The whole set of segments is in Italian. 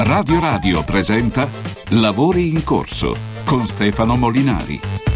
Radio Radio presenta Lavori in corso con Stefano Molinari.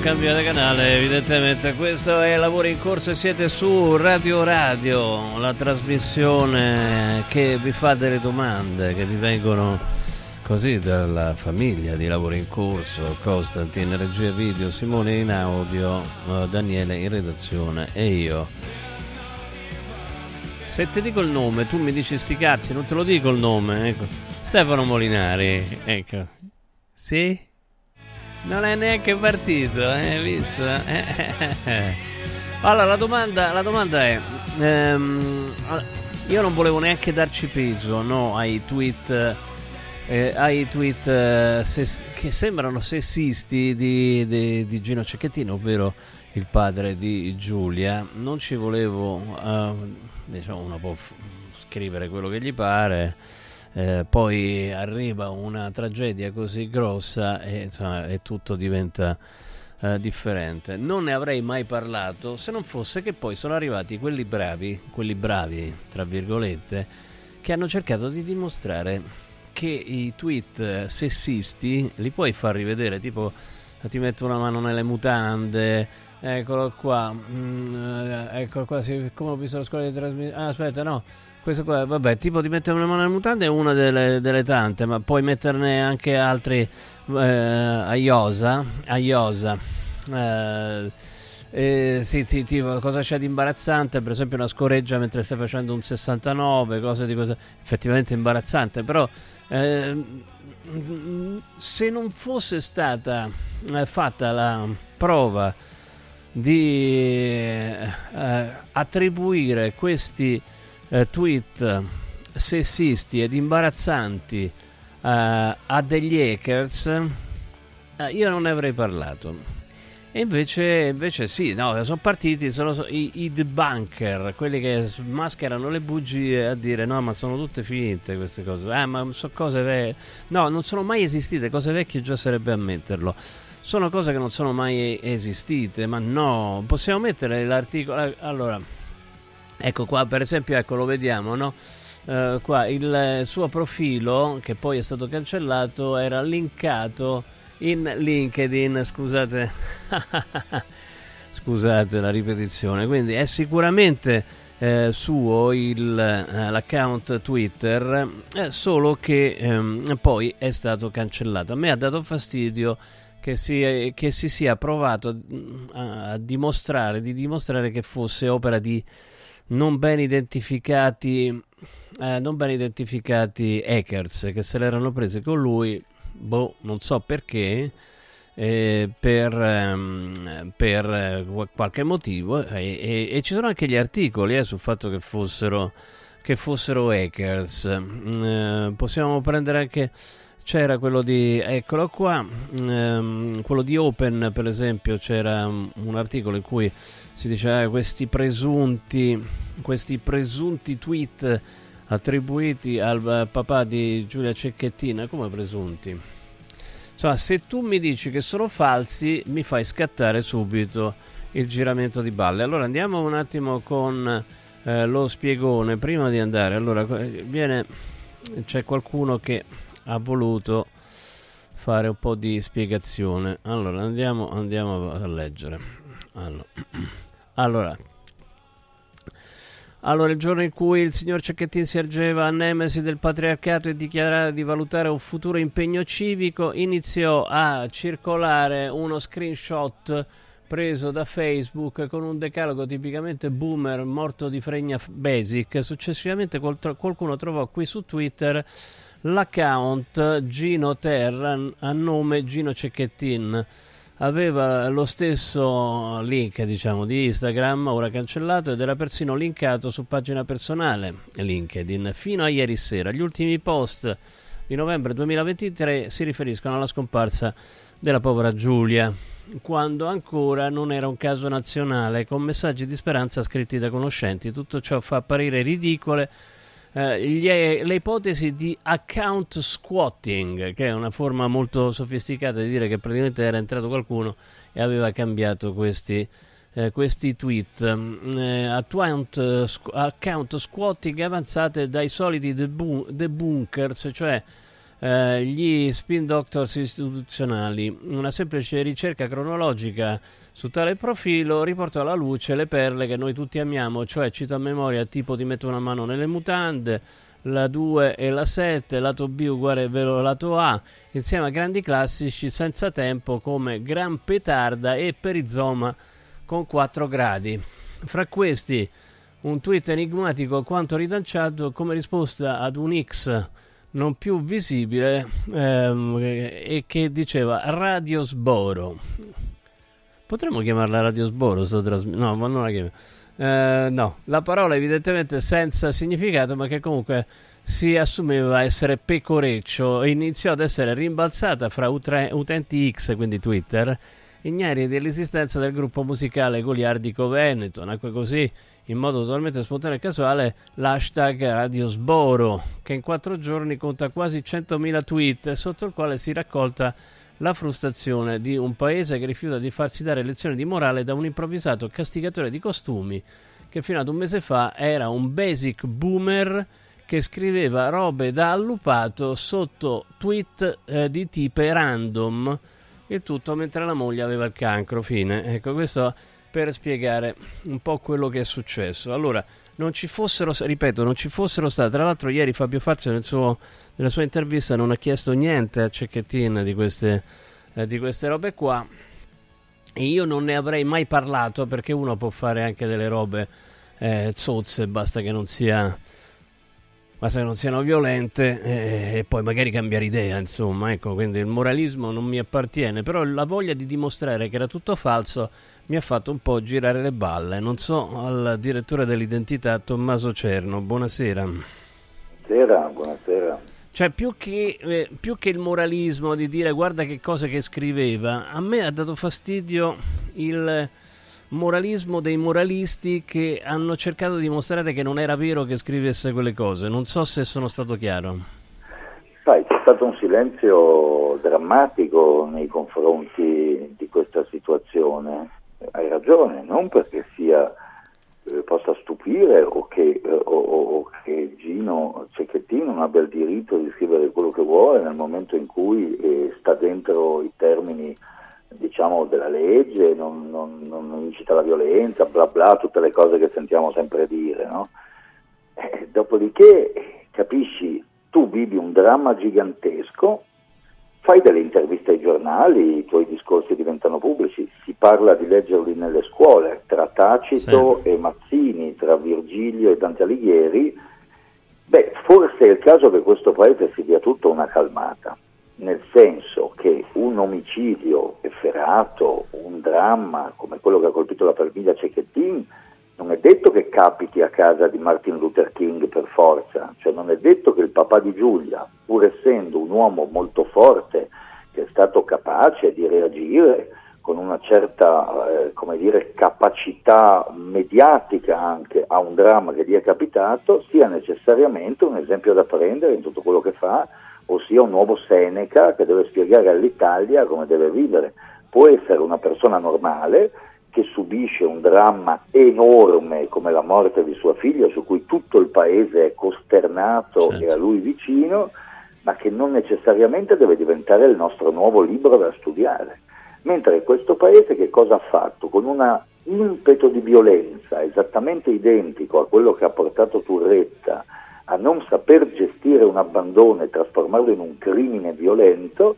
Cambiate canale, evidentemente questo è Lavori in Corso e siete su Radio Radio, la trasmissione che vi fa delle domande che vi vengono così dalla famiglia di Lavori in Corso, Costantin, regia video, Simone in audio, eh, Daniele in redazione e io. Se ti dico il nome, tu mi dici sti cazzi, non te lo dico il nome, ecco. Stefano Molinari, ecco. Sì? Non è neanche partito, eh, hai visto? Allora, la domanda, la domanda è... ehm, io non volevo neanche darci peso, no, ai tweet... eh, ai tweet eh, sess- che sembrano sessisti di, di- di Gino Cecchettino, ovvero il padre di Giulia. Non ci volevo, eh, diciamo, uno può f- scrivere quello che gli pare, eh, poi arriva una tragedia così grossa e, insomma, e tutto diventa eh, differente. Non ne avrei mai parlato se non fosse che poi sono arrivati quelli bravi, quelli bravi, tra virgolette, che hanno cercato di dimostrare che i tweet eh, sessisti li puoi far rivedere, tipo ti metto una mano nelle mutande, eccolo qua, mm, eh, ecco qua, come ho visto la scuola di trasmissione, ah aspetta no, questo qua, vabbè, tipo ti mettere una mano nelle mutande è una delle, delle tante, ma puoi metterne anche altri eh, a Iosa, a Iosa. Eh, eh, sì, sì, tipo, cosa c'è di imbarazzante? Per esempio, una scoreggia mentre stai facendo un 69, cose di cosa effettivamente imbarazzante. Però, ehm, se non fosse stata eh, fatta la prova di eh, attribuire questi eh, tweet sessisti ed imbarazzanti eh, a degli hackers, eh, io non ne avrei parlato. E invece, invece sì, no, sono partiti sono, so- i, i debunker, quelli che mascherano le bugie a dire no, ma sono tutte finte queste cose. Ah, ma sono cose vecchie. No, non sono mai esistite, cose vecchie già sarebbe ammetterlo. Sono cose che non sono mai esistite, ma no, possiamo mettere l'articolo. Allora, ecco qua, per esempio, ecco, lo vediamo, no? Eh, qua il suo profilo, che poi è stato cancellato, era linkato in LinkedIn, scusate. scusate la ripetizione. Quindi è sicuramente eh, suo il, eh, l'account Twitter, eh, solo che ehm, poi è stato cancellato. A me ha dato fastidio che si, che si sia provato mm, a, a dimostrare, di dimostrare che fosse opera di non ben identificati eh, non ben identificati hackers che se l'erano prese con lui boh non so perché eh, per, ehm, per eh, qua- qualche motivo e, e- e ci sono anche gli articoli eh, sul fatto che fossero che fossero hackers. Mm, eh, possiamo prendere anche c'era quello di eccolo qua ehm, quello di Open per esempio c'era un articolo in cui si diceva questi presunti questi presunti tweet attribuiti al eh, papà di Giulia Cecchettina come presunti. Insomma, se tu mi dici che sono falsi, mi fai scattare subito il giramento di balle. Allora andiamo un attimo con eh, lo spiegone. Prima di andare, allora viene, c'è qualcuno che ha voluto fare un po' di spiegazione. Allora andiamo, andiamo a leggere. Allora, allora allora, il giorno in cui il signor Cecchettin si ergeva a nemesi del patriarcato e dichiarava di valutare un futuro impegno civico, iniziò a circolare uno screenshot preso da Facebook con un decalogo tipicamente boomer morto di fregna basic. Successivamente qualcuno trovò qui su Twitter l'account Gino Terra a nome Gino Cecchettin aveva lo stesso link diciamo di Instagram ora cancellato ed era persino linkato su pagina personale LinkedIn fino a ieri sera. Gli ultimi post di novembre 2023 si riferiscono alla scomparsa della povera Giulia quando ancora non era un caso nazionale con messaggi di speranza scritti da conoscenti. Tutto ciò fa apparire ridicole eh, gli, le ipotesi di account squatting, che è una forma molto sofisticata di dire che praticamente era entrato qualcuno e aveva cambiato questi, eh, questi tweet. Eh, account, squ- account, squatting avanzate dai soliti debunkers, cioè eh, gli spin doctors istituzionali. Una semplice ricerca cronologica su tale profilo riportò alla luce le perle che noi tutti amiamo, cioè cito a memoria tipo ti metto una mano nelle mutande, la 2 e la 7, lato B uguale vero lato A, insieme a grandi classici senza tempo come Gran Petarda e Perizoma con 4 gradi. Fra questi un tweet enigmatico quanto ridanciato come risposta ad un X non più visibile ehm, e che diceva Radio Sboro. Potremmo chiamarla Radio Sboro, trasm- no, ma non la chiamiamo. Eh, no, la parola evidentemente senza significato, ma che comunque si assumeva essere pecoreccio e iniziò ad essere rimbalzata fra utre- utenti X, quindi Twitter, ignari dell'esistenza del gruppo musicale Goliardico Veneto. Nacque così, in modo totalmente spontaneo e casuale, l'hashtag Radio Sboro, che in quattro giorni conta quasi 100.000 tweet, sotto il quale si raccolta la frustrazione di un paese che rifiuta di farsi dare lezioni di morale da un improvvisato castigatore di costumi che fino ad un mese fa era un basic boomer che scriveva robe da allupato sotto tweet eh, di tipe random. Il tutto mentre la moglie aveva il cancro fine. Ecco questo per spiegare un po' quello che è successo. Allora non ci fossero ripeto non ci fossero state. Tra l'altro ieri Fabio Fazio nel suo nella sua intervista non ha chiesto niente a Cecchettin di queste, eh, di queste robe qua. E io non ne avrei mai parlato perché uno può fare anche delle robe eh, zozze, basta che non sia basta che non siano violente eh, e poi magari cambiare idea, insomma, ecco, quindi il moralismo non mi appartiene, però la voglia di dimostrare che era tutto falso mi ha fatto un po' girare le balle. Non so, al direttore dell'identità Tommaso Cerno, buonasera. Buonasera, buonasera. Cioè, più che, eh, più che, il moralismo di dire guarda che cosa che scriveva, a me ha dato fastidio il moralismo dei moralisti che hanno cercato di dimostrare che non era vero che scrivesse quelle cose. Non so se sono stato chiaro. Sai, c'è stato un silenzio drammatico nei confronti di questa situazione. Hai ragione, non perché sia eh, possa stupire o che, eh, o, o che Gino Cecchettino non abbia il diritto di scrivere quello che vuole nel momento in cui eh, sta dentro i termini diciamo, della legge, non, non, non, incita la violenza, bla bla, tutte le cose che sentiamo sempre dire. No? Eh, dopodiché, capisci, tu vivi un dramma gigantesco fai delle interviste ai giornali, i tuoi discorsi diventano pubblici, si parla di leggerli nelle scuole, tra Tacito sì. e Mazzini, tra Virgilio e Dante Alighieri, beh, forse è il caso che questo paese si dia tutto una calmata, nel senso che un omicidio efferato, un dramma come quello che ha colpito la famiglia Cecchettin, non è detto che capiti a casa di Martin Luther King per forza, cioè non è detto che il papà di Giulia, pur essendo un uomo molto forte, che è stato capace di reagire con una certa eh, dire, capacità mediatica anche a un dramma che gli è capitato, sia necessariamente un esempio da prendere in tutto quello che fa, ossia un nuovo Seneca che deve spiegare all'Italia come deve vivere. Può essere una persona normale che subisce un dramma enorme come la morte di sua figlia, su cui tutto il paese è costernato Certo. e a lui vicino, ma che non necessariamente deve diventare il nostro nuovo libro da studiare. Mentre questo paese che cosa ha fatto? Con un impeto di violenza esattamente identico a quello che ha portato Turretta a non saper gestire un abbandono e trasformarlo in un crimine violento,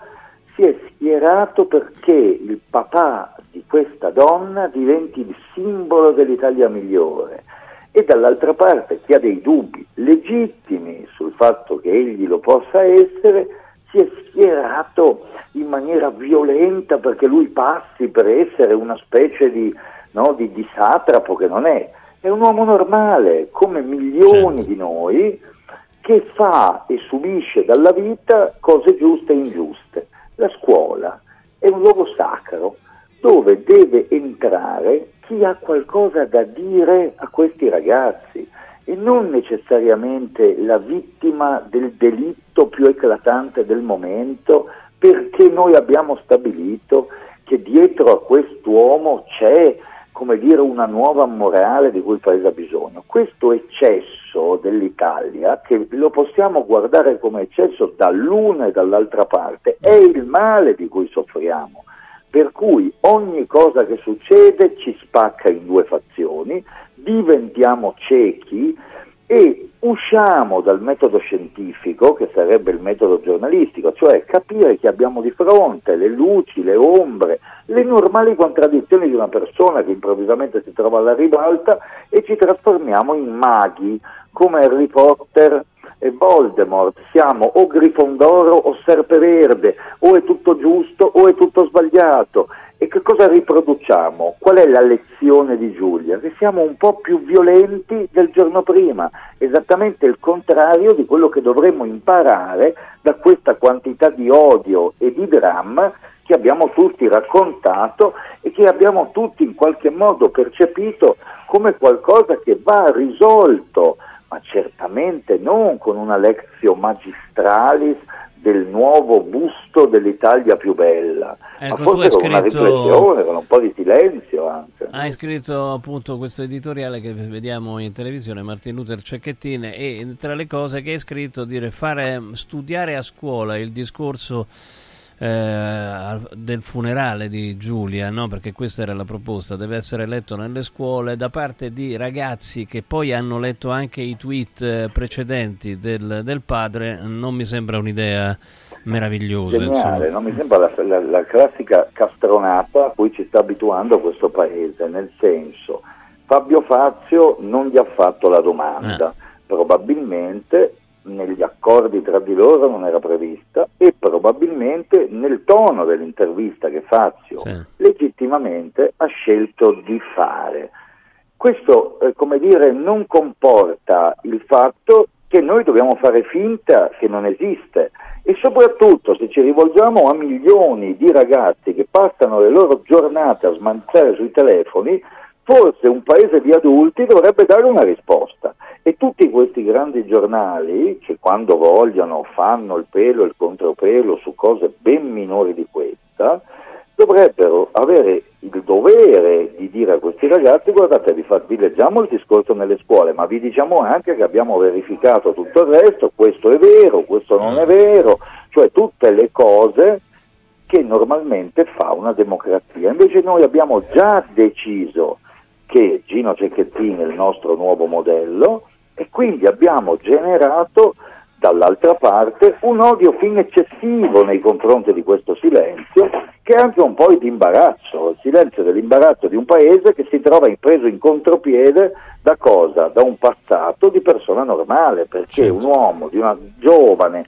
si è schierato perché il papà di questa donna diventi il simbolo dell'Italia migliore e dall'altra parte chi ha dei dubbi legittimi sul fatto che egli lo possa essere si è schierato in maniera violenta perché lui passi per essere una specie di, no, di, di satrapo che non è. È un uomo normale, come milioni Certo. di noi, che fa e subisce dalla vita cose giuste e ingiuste. La scuola è un luogo sacro dove deve entrare chi ha qualcosa da dire a questi ragazzi e non necessariamente la vittima del delitto più eclatante del momento perché noi abbiamo stabilito che dietro a quest'uomo c'è come dire una nuova morale di cui il paese ha bisogno. Questo eccesso dell'Italia, che lo possiamo guardare come eccesso dall'una e dall'altra parte, è il male di cui soffriamo. Per cui ogni cosa che succede ci spacca in due fazioni, diventiamo ciechi e usciamo dal metodo scientifico, che sarebbe il metodo giornalistico, cioè capire che abbiamo di fronte le luci, le ombre, le normali contraddizioni di una persona che improvvisamente si trova alla ribalta e ci trasformiamo in maghi come Harry Potter e Voldemort. Siamo o Grifondoro o Serpeverde, o è tutto giusto o è tutto sbagliato. E che cosa riproduciamo? Qual è la lezione di Giulia? Che siamo un po' più violenti del giorno prima, esattamente il contrario di quello che dovremmo imparare da questa quantità di odio e di dramma che abbiamo tutti raccontato e che abbiamo tutti in qualche modo percepito come qualcosa che va risolto, ma certamente non con una lezione magistralis del nuovo busto dell'Italia più bella, Ecco, ma tu hai forse con una scritto- riflessione, con un po' di silenzio anche. Hai scritto appunto questo editoriale che vediamo in televisione, Martin Luther Cecchettin, e tra le cose che hai scritto dire fare studiare a scuola il discorso eh, del funerale di Giulia, no? perché questa era la proposta, deve essere letto nelle scuole da parte di ragazzi che poi hanno letto anche i tweet eh, precedenti del, del padre, non mi sembra un'idea meravigliosa. Geniale, no? mi sembra la, la- la classica castronata a cui ci sta abituando questo paese, nel senso Fabio Fazio non gli ha fatto la domanda, probabilmente negli accordi tra di loro non era prevista e probabilmente nel tono dell'intervista che Fazio Sì. legittimamente ha scelto di fare. Questo, eh, come dire, non comporta il fatto che noi dobbiamo fare finta che non esiste e soprattutto se ci rivolgiamo a milioni di ragazzi che passano le loro giornate a smanzare sui telefoni, forse un paese di adulti dovrebbe dare una risposta. E tutti questi grandi giornali, che quando vogliono fanno il pelo e il contropelo su cose ben minori di questa, dovrebbero avere il dovere di dire a questi ragazzi guardate vi, fa- vi leggiamo il discorso nelle scuole ma vi diciamo anche che abbiamo verificato tutto il resto, questo è vero, questo non è vero, cioè tutte le cose che normalmente fa una democrazia. Invece noi abbiamo già deciso che Gino Cecchettini è il nostro nuovo modello e quindi abbiamo generato dall'altra parte un odio fin eccessivo nei confronti di questo silenzio che è anche un po' di imbarazzo, il silenzio dell'imbarazzo di un paese che si trova preso in contropiede da cosa? Da un passato di persona normale, perché Certo. un uomo, di una giovane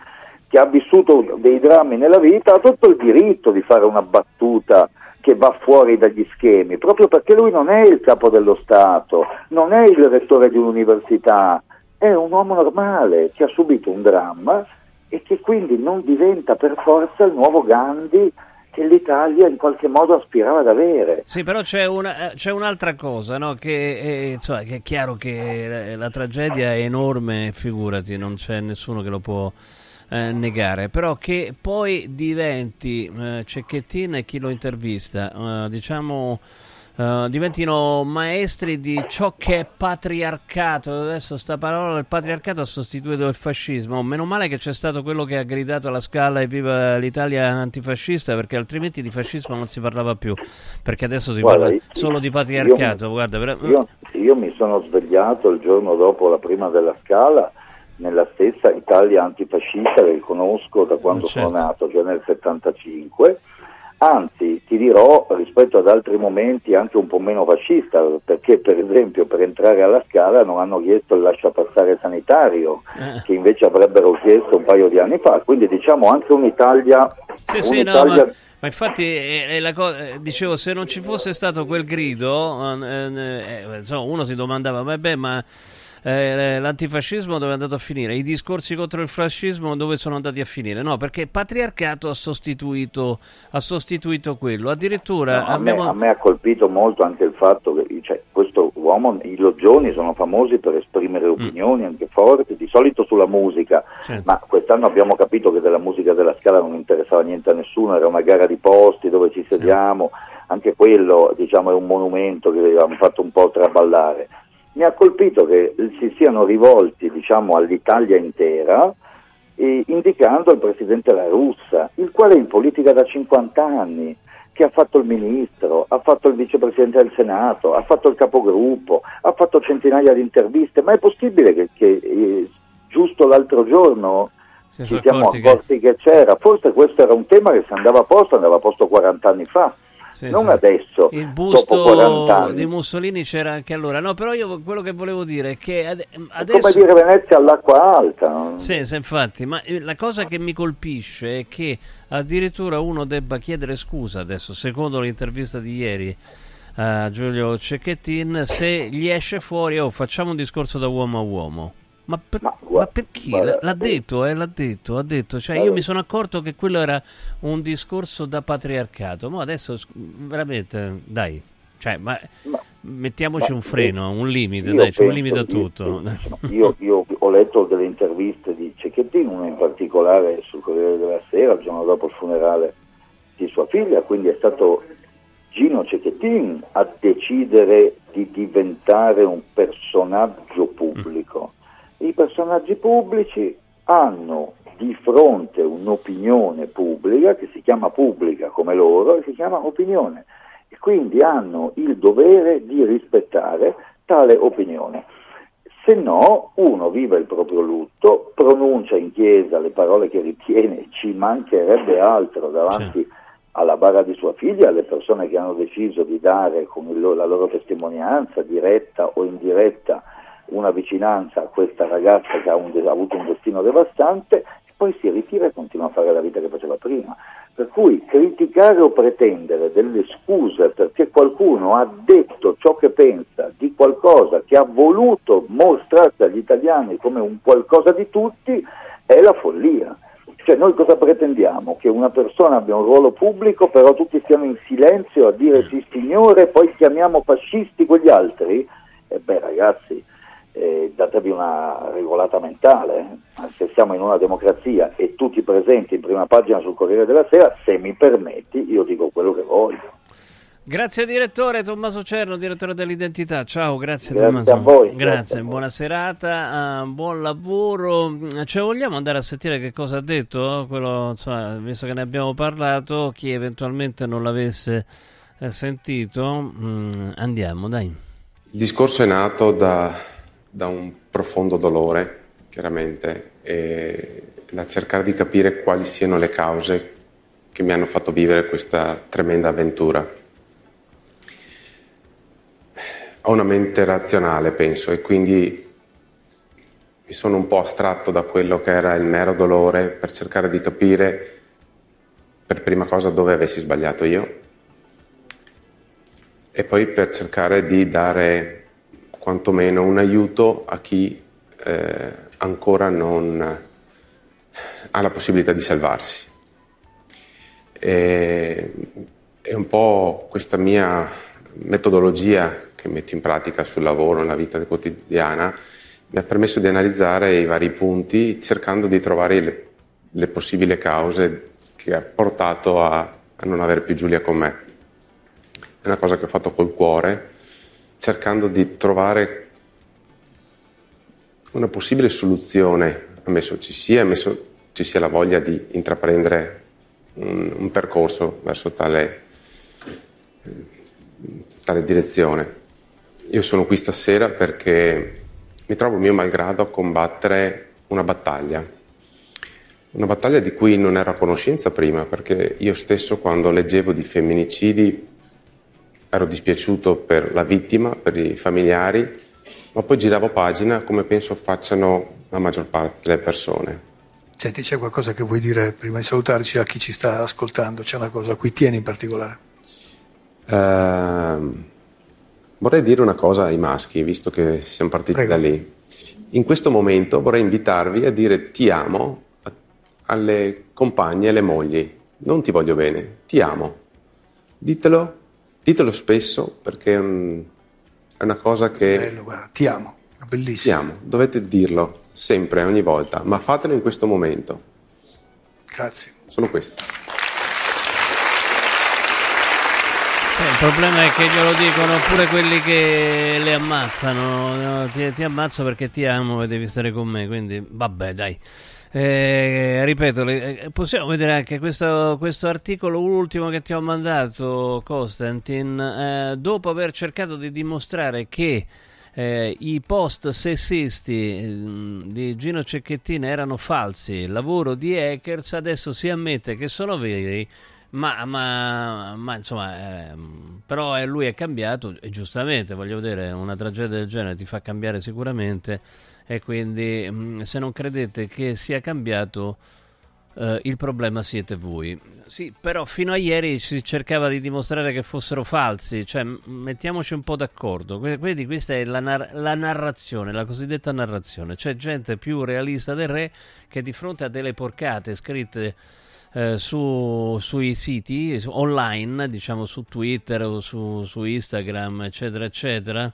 che ha vissuto dei drammi nella vita ha tutto il diritto di fare una battuta che va fuori dagli schemi, proprio perché lui non è il capo dello Stato, non è il rettore di un'università, è un uomo normale che ha subito un dramma e che quindi non diventa per forza il nuovo Gandhi che l'Italia in qualche modo aspirava ad avere. Sì, però c'è, una- eh, c'è un'altra cosa, no? che, eh, insomma, che è chiaro che la, la tragedia è enorme, figurati, non c'è nessuno che lo può eh, negare, però che poi diventi eh, Cecchettin e chi lo intervista, eh, diciamo... eh, diventino maestri di ciò che è patriarcato. Adesso sta parola del patriarcato ha sostituito il fascismo. Meno male che c'è stato quello che ha gridato alla scala e viva l'Italia antifascista, perché altrimenti di fascismo non si parlava più. Perché adesso si Guarda, parla io- solo di patriarcato. io- guarda, Io, io mi sono svegliato il giorno dopo la prima della scala nella stessa Italia antifascista che conosco da quando certo. sono nato, cioè nel 75. Anzi, ti dirò rispetto ad altri momenti anche un po' meno fascista, perché per esempio per entrare alla scala non hanno chiesto il lasciapassare sanitario, Eh. che invece avrebbero chiesto un paio di anni fa. Quindi diciamo anche un'Italia... Sì, sì, no, un'Italia ma, ma infatti è- è la co- eh, dicevo, se non ci fosse stato quel grido, eh, eh, insomma, uno si domandava, vabbè, ma eh, l'antifascismo dove è andato a finire? I discorsi contro il fascismo dove sono andati a finire? No, perché patriarcato ha sostituito, ha sostituito quello. Addirittura No, a, me, abbiamo... a me ha colpito molto anche il fatto che cioè, questo uomo, i loggioni sono famosi per esprimere opinioni anche forti, di solito sulla musica, Mm. Certo. ma quest'anno abbiamo capito che della musica della scala non interessava niente a nessuno, era una gara di posti dove ci sediamo, anche quello diciamo, è un monumento che avevamo fatto un po' traballare. Mi ha colpito che si siano rivolti diciamo, all'Italia intera eh, indicando il presidente La Russa, il quale è in politica da 50 anni, che ha fatto il ministro, ha fatto il vicepresidente del Senato, ha fatto il capogruppo, ha fatto centinaia di interviste, ma è possibile che, che, eh, giusto l'altro giorno ci siamo accorti che- che... c'era? Forse questo era un tema che se andava posto andava a posto 40 anni fa, Sì, non sì. adesso, Il dopo 40 busto di Mussolini c'era anche allora. No, però io quello che volevo dire è che È adesso... come dire Venezia all'acqua alta. no? Sì, sì, infatti, ma eh, la cosa che mi colpisce è che addirittura uno debba chiedere scusa adesso, secondo l'intervista di ieri a Giulio Cecchettin, se gli esce fuori, oh, facciamo un discorso da uomo a uomo. Ma, per, Ma ma, guarda- per chi? guarda, l'ha detto, eh, l'ha detto, ha detto. Cioè, io mi sono accorto che quello era un discorso da patriarcato. Ma adesso, veramente, dai, cioè, ma, Ma- mettiamoci un freno, un limite, dai, c'è un limite a tutto. Io, io ho letto delle interviste di Cecchettin, una in particolare sul Corriere della Sera, il giorno dopo il funerale di sua figlia, quindi è stato Gino Cecchettin a decidere di diventare un personaggio pubblico. I personaggi pubblici hanno di fronte un'opinione pubblica che si chiama pubblica come loro e si chiama opinione e quindi hanno il dovere di rispettare tale opinione. Se no, uno vive il proprio lutto, pronuncia in chiesa le parole che ritiene, ci mancherebbe altro davanti alla bara di sua figlia, alle persone che hanno deciso di dare con loro- la loro testimonianza, diretta o indiretta, una vicinanza a questa ragazza che ha, un ha avuto un destino devastante, e poi si ritira e continua a fare la vita che faceva prima. Per cui criticare o pretendere delle scuse perché qualcuno ha detto ciò che pensa di qualcosa che ha voluto mostrarsi agli italiani come un qualcosa di tutti è la follia. Cioè noi cosa pretendiamo? Che una persona abbia un ruolo pubblico, però tutti stiamo in silenzio a dire sì signore e poi chiamiamo fascisti quegli altri? E beh ragazzi, eh, datevi una regolata mentale, eh. se siamo in una democrazia e tutti presenti in prima pagina sul Corriere della Sera, se mi permetti io dico quello che voglio. Grazie direttore Tommaso Cerno, direttore dell'identità. Ciao, grazie, Grazie Tommaso. a voi, Grazie, grazie a voi. buona serata, eh, buon lavoro. Cioè, vogliamo andare a sentire che cosa ha detto? Quello, insomma, visto che ne abbiamo parlato, chi eventualmente non l'avesse eh, sentito, mm, andiamo, dai. Il discorso è nato da, da un profondo dolore, chiaramente, e da cercare di capire quali siano le cause che mi hanno fatto vivere questa tremenda avventura. Ho una mente razionale, penso, e quindi mi sono un po' astratto da quello che era il mero dolore per cercare di capire per prima cosa dove avessi sbagliato io e poi per cercare di dare quantomeno un aiuto a chi eh, ancora non ha la possibilità di salvarsi. E, e un po' questa mia metodologia che metto in pratica sul lavoro, nella vita quotidiana, mi ha permesso di analizzare i vari punti cercando di trovare le, le possibili cause che ha portato a, a non avere più Giulia con me. È una cosa che ho fatto col cuore, cercando di trovare una possibile soluzione, ammesso ci sia, ammesso ci sia la voglia di intraprendere un, un percorso verso tale, tale direzione. Io sono qui stasera perché mi trovo mio malgrado a combattere una battaglia, una battaglia di cui non ero a conoscenza prima, perché io stesso quando leggevo di femminicidi ero dispiaciuto per la vittima, per i familiari, ma poi giravo pagina come penso facciano la maggior parte delle persone. Senti, c'è qualcosa che vuoi dire prima di salutarci a chi ci sta ascoltando? C'è una cosa a cui tieni in particolare? Uh, vorrei dire una cosa ai maschi, visto che siamo partiti Prego. da lì. In questo momento vorrei invitarvi a dire ti amo alle compagne e alle mogli. Non ti voglio bene, ti amo. Ditelo, ditelo spesso perché è, un, è una cosa che... Bello, guarda, ti amo, è Ti bellissimo. amo, dovete dirlo sempre, ogni volta, ma fatelo in questo momento. Grazie. Sono questi. Sì, il problema è che glielo dicono pure quelli che le ammazzano. no? Ti, ti ammazzo perché ti amo e devi stare con me. Quindi, vabbè, dai. Eh, ripeto, eh, possiamo vedere anche questo, questo articolo ultimo che ti ho mandato, Costantin. Eh, dopo aver cercato di dimostrare che eh, i post sessisti mm, di Gino Cecchettin erano falsi, lavoro di hackers, adesso si ammette che sono veri. Ma, ma- ma, insomma, ehm, però eh, lui è cambiato e giustamente, voglio dire, una tragedia del genere ti fa cambiare sicuramente e quindi mm, se non credete che sia cambiato eh, il problema siete voi. Sì, però fino a ieri si cercava di dimostrare che fossero falsi, cioè mettiamoci un po' d'accordo. Vedi, questa è la, nar- la narrazione, la cosiddetta narrazione. C'è gente più realista del re che di fronte a delle porcate scritte eh, su- sui siti online, diciamo su Twitter o su, su Instagram, eccetera, eccetera.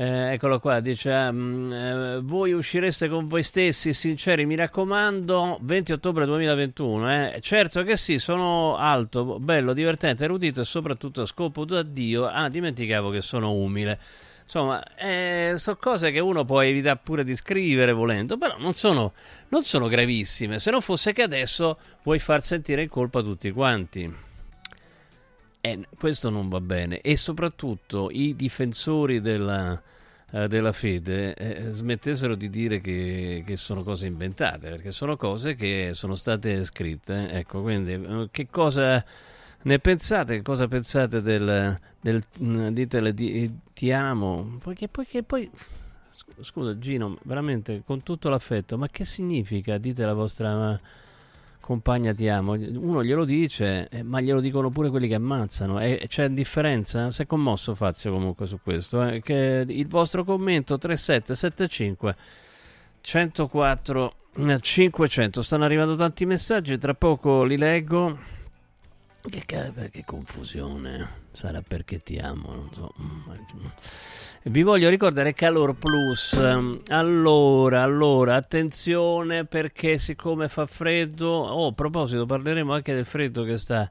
Eh, eccolo qua, dice: mm, eh, Voi uscireste con voi stessi, sinceri, mi raccomando. 20 ottobre 2021. Eh. Certo che sì, sono alto, bello, divertente, erudito e soprattutto a scopo da Dio. Ah, dimenticavo che sono umile. Insomma, eh, sono cose che uno può evitare pure di scrivere volendo, però non sono, non sono gravissime. Se non fosse che adesso vuoi far sentire in colpa tutti quanti. E questo non va bene. E soprattutto i difensori della, eh, della fede eh, smettessero di dire che, che sono cose inventate, perché sono cose che sono state scritte. Ecco, quindi eh, che cosa ne pensate? Che cosa pensate del, del mm, ditele di- ti amo? Perché poi poi sc- scusa Gino, veramente con tutto l'affetto, ma che significa dite la vostra compagna ti amo? Uno glielo dice, eh, ma glielo dicono pure quelli che ammazzano. E c'è differenza? Si è commosso Fazio comunque su questo. eh, che il vostro commento 3775 104 eh, 500 stanno arrivando tanti messaggi, tra poco li leggo. Che, cazzo, che confusione. Sarà perché ti amo, non so. Mm, Vi voglio ricordare Calor Plus. Allora, allora, attenzione perché siccome fa freddo, oh, a proposito, parleremo anche del freddo che sta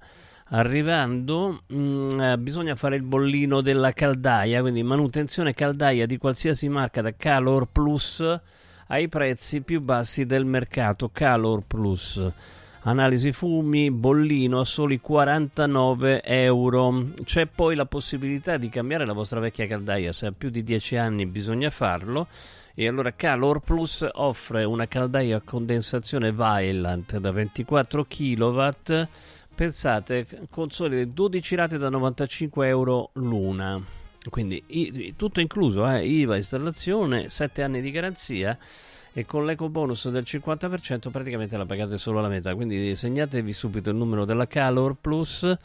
arrivando. Mm, eh, bisogna fare il bollino della caldaia, quindi manutenzione caldaia di qualsiasi marca da Calor Plus ai prezzi più bassi del mercato. Calor Plus. Analisi fumi, bollino a soli 49 euro. C'è poi la possibilità di cambiare la vostra vecchia caldaia, se ha più di 10 anni bisogna farlo. E allora Calor Plus offre una caldaia a condensazione Vaillant da 24 kW. Pensate, con sole 12 rate da 95 euro l'una. Quindi tutto incluso, eh, IVA, installazione, 7 anni di garanzia e con l'eco bonus del 50% praticamente la pagate solo la metà. Quindi segnatevi subito il numero della Calor Plus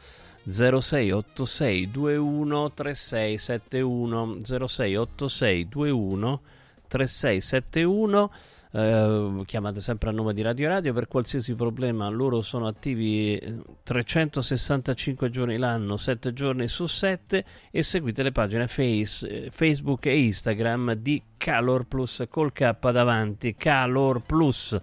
0686 21 3671 0686 21 3671 eh, chiamate sempre a nome di Radio Radio per qualsiasi problema. Loro sono attivi eh, 365 giorni l'anno, 7 giorni su 7 e seguite le pagine face, eh, Facebook e Instagram di Calor Plus col K davanti. Calor Plus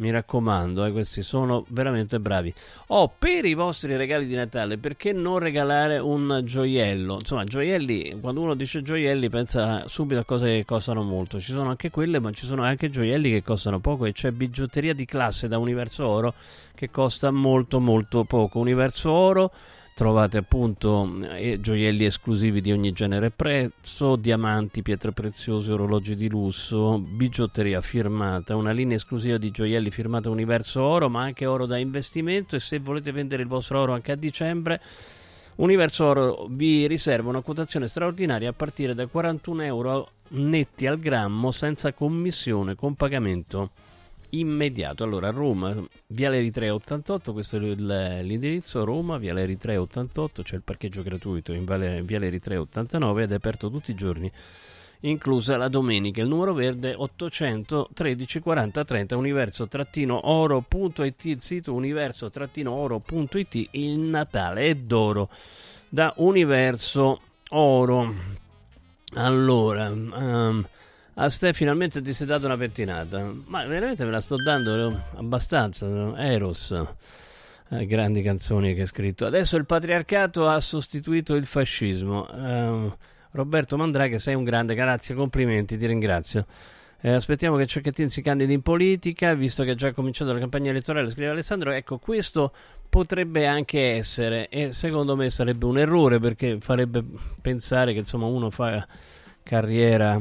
mi raccomando, eh, questi sono veramente bravi. Oh, per i vostri regali di Natale, perché non regalare un gioiello? Insomma, gioielli, quando uno dice gioielli pensa subito a cose che costano molto. Ci sono anche quelle, ma ci sono anche gioielli che costano poco e c'è bigiotteria di classe da Universo Oro che costa molto molto poco. Universo Oro trovate appunto eh, gioielli esclusivi di ogni genere e prezzo, diamanti, pietre preziose, orologi di lusso, bigiotteria firmata, una linea esclusiva di gioielli firmata Universo Oro, ma anche oro da investimento. E se volete vendere il vostro oro anche a dicembre Universo Oro vi riserva una quotazione straordinaria a partire da 41 euro netti al grammo senza commissione con pagamento immediato. Allora, Roma, Viale Eritrea 88, questo è l'indirizzo, Roma, Viale Eritrea 88, c'è il parcheggio gratuito in Viale, Viale Eritrea 89 ed è aperto tutti i giorni, inclusa la domenica. Il numero verde 813 40 30, universo-oro.it, il sito universo-oro.it, il Natale è d'oro da Universo Oro. Allora, ehm, a Ste finalmente ti sei dato una pettinata. Ma veramente me la sto dando eh, abbastanza. no? Eros. Eh, grandi canzoni che hai scritto. Adesso il patriarcato ha sostituito il fascismo. Ehm, Roberto Mandraghe, sei un grande, grazie, complimenti, ti ringrazio. Eh, aspettiamo che Cecchettin si candidi in politica, visto che è già cominciato la campagna elettorale, scrive Alessandro. Ecco, questo potrebbe anche essere, e secondo me sarebbe un errore perché farebbe pensare che insomma uno fa carriera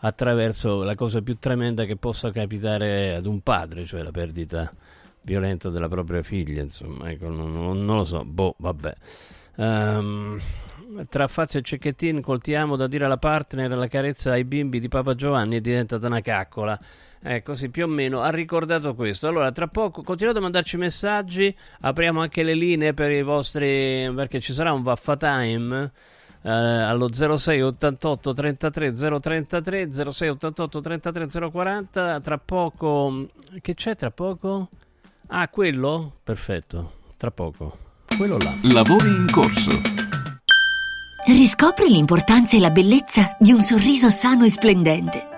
attraverso la cosa più tremenda che possa capitare ad un padre, cioè la perdita violenta della propria figlia, insomma, ecco, non, non- lo so, boh, vabbè. Ehm, tra Fazio e Cecchettin coltiamo da dire alla partner la carezza ai bimbi di Papa Giovanni è diventata una caccola. Ecco, sì, più o meno ha ricordato questo. Allora, tra poco continuate a mandarci messaggi, apriamo anche le linee per i vostri perché ci sarà un Vaffa Time eh, allo 06 88 33 033 06 88 33 040 tra poco che c'è tra poco? Ah, quello? Perfetto, tra poco. Quello là. Lavori in corso. Riscopri l'importanza e la bellezza di un sorriso sano e splendente.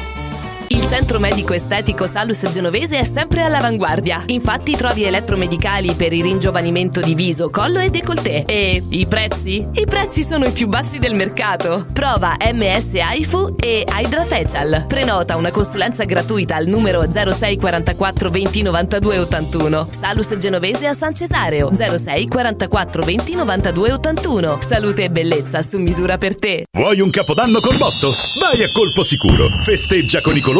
Il centro medico estetico Salus Genovese è sempre all'avanguardia. Infatti trovi elettromedicali per il ringiovanimento di viso, collo e décolleté. E i prezzi? I prezzi sono i più bassi del mercato. Prova MS AIFU e Hydra Facial. Prenota una consulenza gratuita al numero 06 44 20 92 81. Salus Genovese a San Cesareo 06 44 20 92 81. Salute e bellezza su misura per te. Vuoi un capodanno col botto? Vai a colpo sicuro. Festeggia con i colori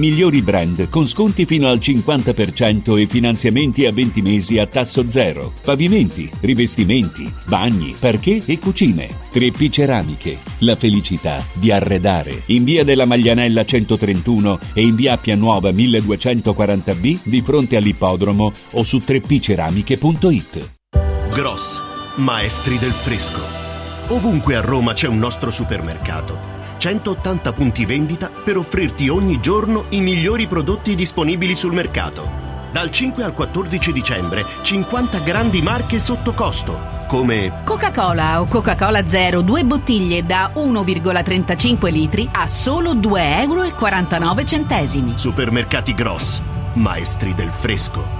migliori brand con sconti fino al 50% e finanziamenti a 20 mesi a tasso zero. Pavimenti, rivestimenti, bagni, parquet e cucine. 3P Ceramiche, la felicità di arredare. In via della Maglianella 131 e in via Appia Nuova 1240B di fronte all'ippodromo o su 3pceramiche.it. Gross, maestri del fresco. Ovunque a Roma c'è un nostro supermercato. 180 punti vendita per offrirti ogni giorno i migliori prodotti disponibili sul mercato. Dal 5 al 14 dicembre 50 grandi marche sotto costo, come Coca-Cola o Coca-Cola Zero, due bottiglie da 1,35 litri a solo 2,49 euro. Supermercati Gross, maestri del fresco.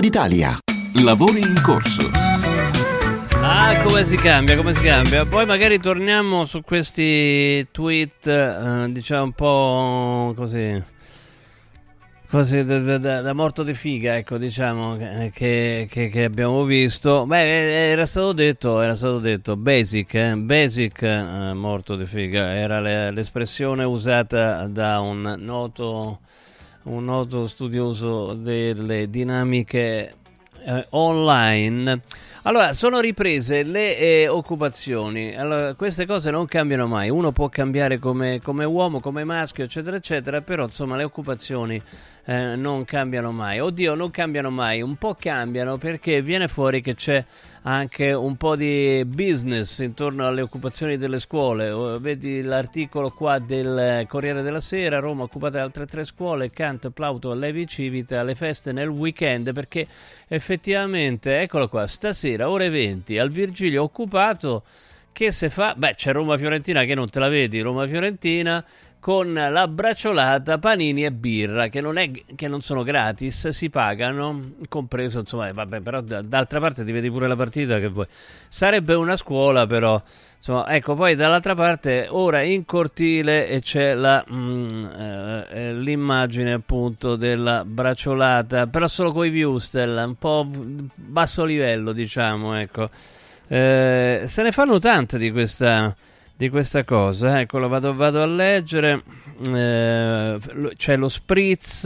d'Italia. Lavori in corso. Ah, come si cambia, come si cambia. Poi magari torniamo su questi tweet, eh, diciamo un po' così. Così da, da- da- morto di figa, ecco, diciamo, che, che- che abbiamo visto. Beh, eh, era stato detto, era stato detto, basic, eh, basic eh, morto di figa, era le- l'espressione usata da un noto, un noto studioso delle dinamiche eh, online. Allora, sono riprese le eh, occupazioni. Allora, queste cose non cambiano mai. Uno può cambiare come, come uomo, come maschio, eccetera, eccetera, però insomma le occupazioni eh, non cambiano mai. Oddio, non cambiano mai. Un po' cambiano perché viene fuori che c'è anche un po' di business intorno alle occupazioni delle scuole. Oh, Vedi l'articolo qua del Corriere della Sera, Roma occupata da altre tre scuole, Kant, Plauto, Levi Civita, le feste nel weekend perché effettivamente, eccolo qua, stasera ore 20 al Virgilio occupato che se fa? Beh, c'è Roma Fiorentina che non te la vedi, Roma Fiorentina con la bracciolata, panini e birra che non, è, che non sono gratis, si pagano, compreso insomma, eh, vabbè, però d'altra parte ti vedi pure la partita che vuoi. Sarebbe una scuola però, insomma, ecco, poi dall'altra parte ora in cortile c'è la, mm, eh, eh, l'immagine appunto della bracciolata, però solo coi viewstel, un po' basso livello diciamo, ecco. Eh, se ne fanno tante di questa, di questa cosa. Eccolo, vado, vado a leggere. Eh, lo- c'è lo spritz,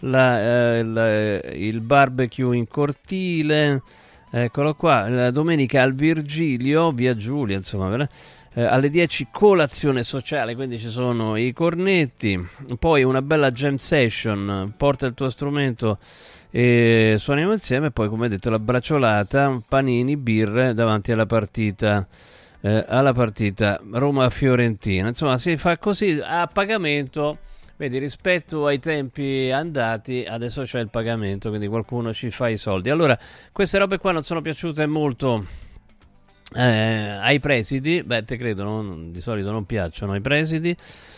la- eh, il, il barbecue in cortile. Eccolo qua, la domenica al Virgilio, via Giulia, insomma, eh, alle 10 colazione sociale, quindi ci sono i cornetti, poi una bella jam session, porta il tuo strumento e suoniamo insieme, poi come detto la bracciolata, panini, birre davanti alla partita. Eh, alla partita Roma-Fiorentina insomma si fa così a pagamento Vedi, rispetto ai tempi andati, adesso c'è il pagamento, quindi qualcuno ci fa i soldi. Allora, queste robe qua non sono piaciute molto eh, ai presidi, beh, te credo, no? di solito non piacciono ai presidi.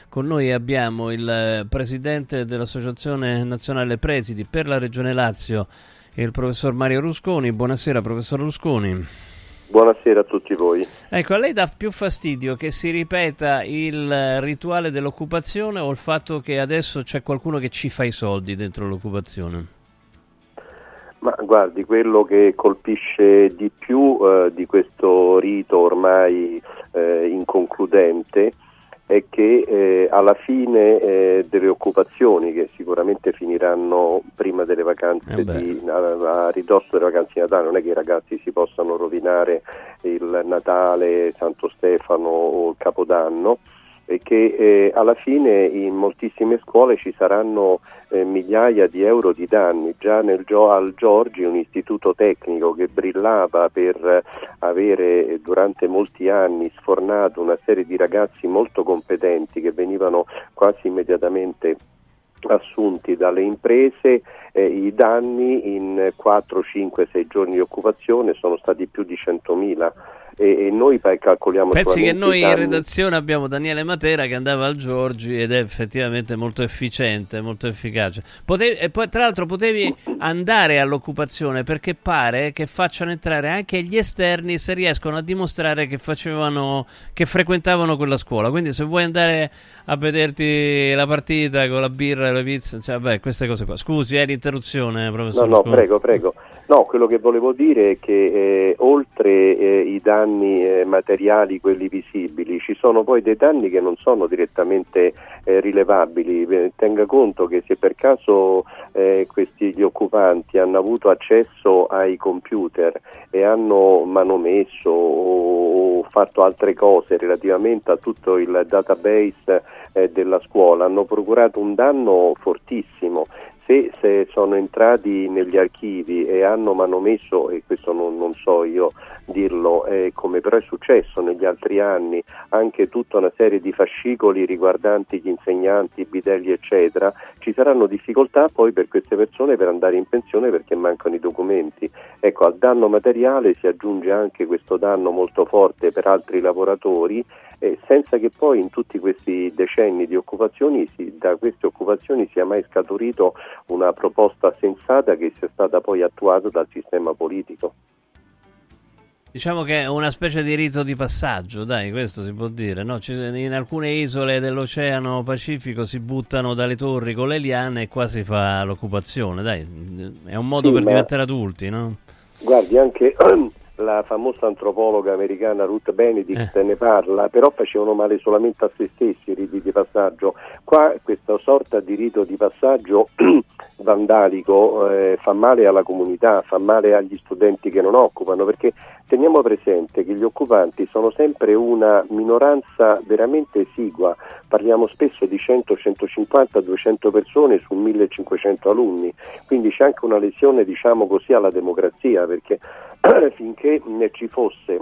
Con noi abbiamo il eh, presidente dell'Associazione Nazionale Presidi per la Regione Lazio, il professor Mario Rusconi. Buonasera, professor Rusconi. Buonasera a tutti voi. Ecco, a lei dà più fastidio che si ripeta il rituale dell'occupazione o il fatto che adesso c'è qualcuno che ci fa i soldi dentro l'occupazione? Ma guardi, quello che colpisce di più eh, di questo rito ormai eh, inconcludente è che eh, alla fine eh, delle occupazioni che sicuramente finiranno prima delle vacanze Eh di, a, a ridosso delle vacanze di Natale, non è che i ragazzi si possano rovinare il Natale, Santo Stefano o il Capodanno che eh, alla fine in moltissime scuole ci saranno eh, migliaia di euro di danni. Già nel Gio- al Giorgi, un istituto tecnico che brillava per avere durante molti anni sfornato una serie di ragazzi molto competenti che venivano quasi immediatamente assunti dalle imprese, eh, i danni in 4, 5, 6 giorni di occupazione sono stati più di 100.000 e, e noi calcoliamo Pensi che noi in redazione abbiamo Daniele Matera che andava al Giorgi ed è effettivamente molto efficiente, molto efficace. Potevi- e poi, tra l'altro potevi andare all'occupazione perché pare che facciano entrare anche gli esterni se riescono a dimostrare che facevano che frequentavano quella scuola. Quindi se vuoi andare a vederti la partita con la birra e le pizze, cioè, vabbè, queste cose qua. Scusi, è l'interruzione, No, professor. no, Rusconi. prego, prego. No, quello che volevo dire è che eh, oltre eh, i danni eh, materiali, quelli visibili, ci sono poi dei danni che non sono direttamente eh, rilevabili. Eh, Tenga conto che se per caso eh, questi gli occupanti hanno avuto accesso ai computer e hanno manomesso o, o fatto altre cose relativamente a tutto il database eh, della scuola, hanno procurato un danno fortissimo se, se sono entrati negli archivi e hanno manomesso, e questo non, non so io dirlo, eh, come però è successo negli altri anni, anche tutta una serie di fascicoli riguardanti gli insegnanti, i bidelli eccetera, ci saranno difficoltà poi per queste persone per andare in pensione perché mancano i documenti. Ecco, al danno materiale si aggiunge anche questo danno molto forte per altri lavoratori eh, senza che poi in tutti questi decenni di occupazioni si- da queste occupazioni sia mai scaturito una proposta sensata che sia stata poi attuata dal sistema politico. Diciamo che è una specie di rito di passaggio, dai, questo si può dire, no? Ci- in alcune isole dell'Oceano Pacifico si buttano dalle torri con le liane e qua si fa l'occupazione, dai, è un modo Sì, per ma- diventare adulti, no? Guardi, anche la famosa antropologa americana Ruth Benedict Eh. ne parla, però facevano male solamente a se stessi i riti di passaggio. Qua questa sorta di rito di passaggio vandalico eh, fa male alla comunità, fa male agli studenti che non occupano, perché teniamo presente che gli occupanti sono sempre una minoranza veramente esigua, parliamo spesso di 100, 150, 200 persone su 1500 alunni, quindi c'è anche una lesione diciamo così alla democrazia, perché finché ne ci fosse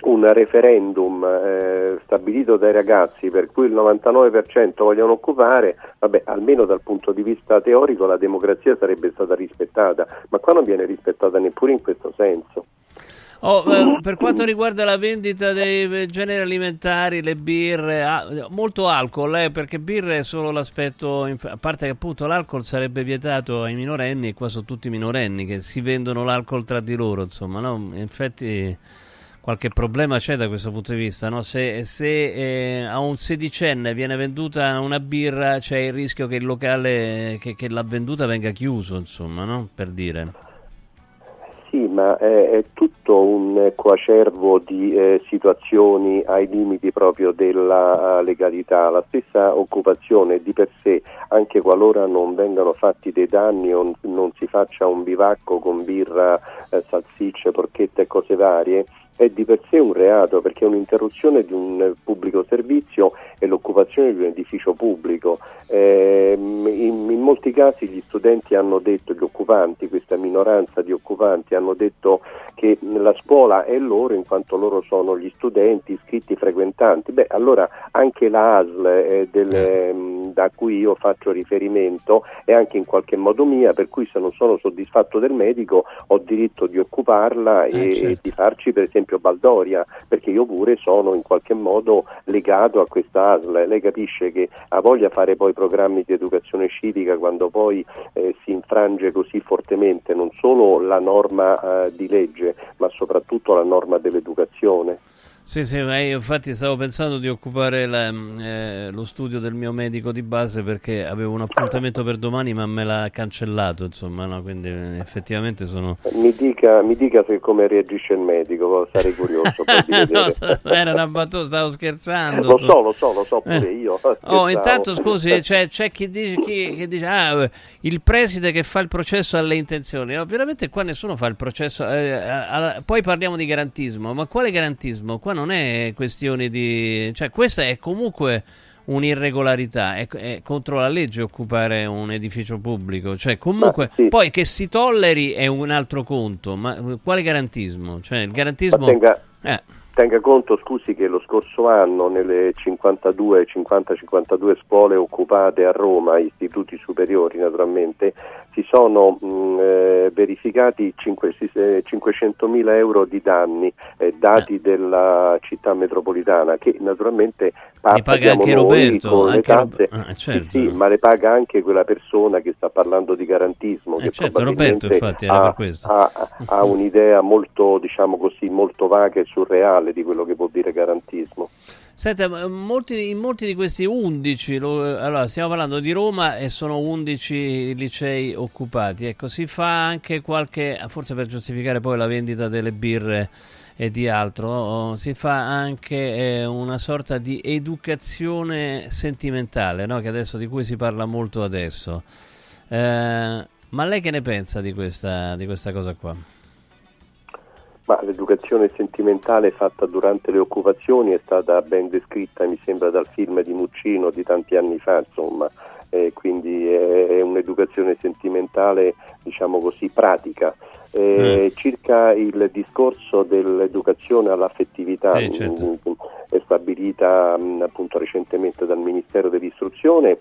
un referendum eh, stabilito dai ragazzi per cui il 99% vogliono occupare, vabbè, almeno dal punto di vista teorico la democrazia sarebbe stata rispettata, ma qua non viene rispettata neppure in questo senso. Oh, eh, per quanto riguarda la vendita dei eh, generi alimentari, le birre, ah, molto alcol, eh, perché birre è solo l'aspetto, inf- a parte che appunto l'alcol sarebbe vietato ai minorenni, e qua sono tutti minorenni che si vendono l'alcol tra di loro, insomma, no? In effetti qualche problema c'è da questo punto di vista, no? Se, se, eh, a un sedicenne viene venduta una birra, c'è il rischio che il locale che, che l'ha venduta venga chiuso, insomma, no? Per dire. Sì, ma è, è tutto un coacervo di eh, situazioni ai limiti proprio della eh, legalità. La stessa occupazione di per sé, anche qualora non vengano fatti dei danni o non si faccia un bivacco con birra, eh, salsicce, porchette e cose varie, è di per sé un reato perché è un'interruzione di un pubblico servizio e l'occupazione di un edificio pubblico. Ehm, in, in molti casi gli studenti hanno detto, gli occupanti, questa minoranza di occupanti hanno detto che la scuola è loro in quanto loro sono gli studenti iscritti frequentanti. Beh, allora anche la ASL eh, del, ehm, a cui io faccio riferimento è anche in qualche modo mia, per cui se non sono soddisfatto del medico ho diritto di occuparla e, Eh, certo. e di farci per esempio baldoria, perché io pure sono in qualche modo legato a questa ASL. Lei capisce che ha voglia fare poi programmi di educazione civica quando poi eh, si infrange così fortemente non solo la norma eh, di legge, ma soprattutto la norma dell'educazione. Sì, sì, ma io infatti stavo pensando di occupare la- eh, lo studio del mio medico di base perché avevo un appuntamento per domani ma me l'ha cancellato, insomma, no? quindi eh, effettivamente sono... Mi dica, mi dica se come reagisce il medico, sarei curioso no, era una battuta, stavo scherzando. Lo so, lo so, lo so pure Eh. io. Oh, scherzavo. intanto scusi, c'è, c'è chi dice, chi- che dice ah, eh, il preside che fa il processo alle intenzioni. No, veramente qua nessuno fa il processo. eh, a- a- poi parliamo di garantismo, ma quale garantismo? Qua non è questione di... cioè questa è comunque un'irregolarità, è, è contro la legge occupare un edificio pubblico. Cioè comunque, sì. poi che si tolleri è un altro conto, ma eh, quale garantismo? Cioè il garantismo... Tenga, Eh. tenga conto, scusi, che lo scorso anno nelle 52, 50-52 scuole occupate a Roma, istituti superiori naturalmente, si sono mh, eh, verificati cinque- si- eh, 500.000 euro di danni eh, dati della città metropolitana che naturalmente pa- Li paga anche Roberto, le anche Rob- Ah, Sì, certo. sì, ma le paga anche quella persona che sta parlando di garantismo, Eh, che certo, Roberto, infatti, ha, ha- ha un'idea molto, diciamo così, molto vaga e surreale di quello che vuol dire garantismo. Senta, ma molti, in molti di questi 11, lo- allora stiamo parlando di Roma e sono 11 licei occupati, ecco, si fa anche qualche, forse per giustificare poi la vendita delle birre e di altro, si fa anche eh, una sorta di educazione sentimentale, no? Adesso, di cui si parla molto adesso. Eh, ma lei che ne pensa di questa, di questa cosa qua? Ma l'educazione sentimentale fatta durante le occupazioni è stata ben descritta, mi sembra, dal film di Muccino di tanti anni fa, insomma, eh, quindi è, è un'educazione sentimentale, diciamo così, pratica. Eh, Circa il discorso dell'educazione all'affettività, Sì, certo. mh, è stabilita mh, appunto recentemente dal Ministero dell'Istruzione,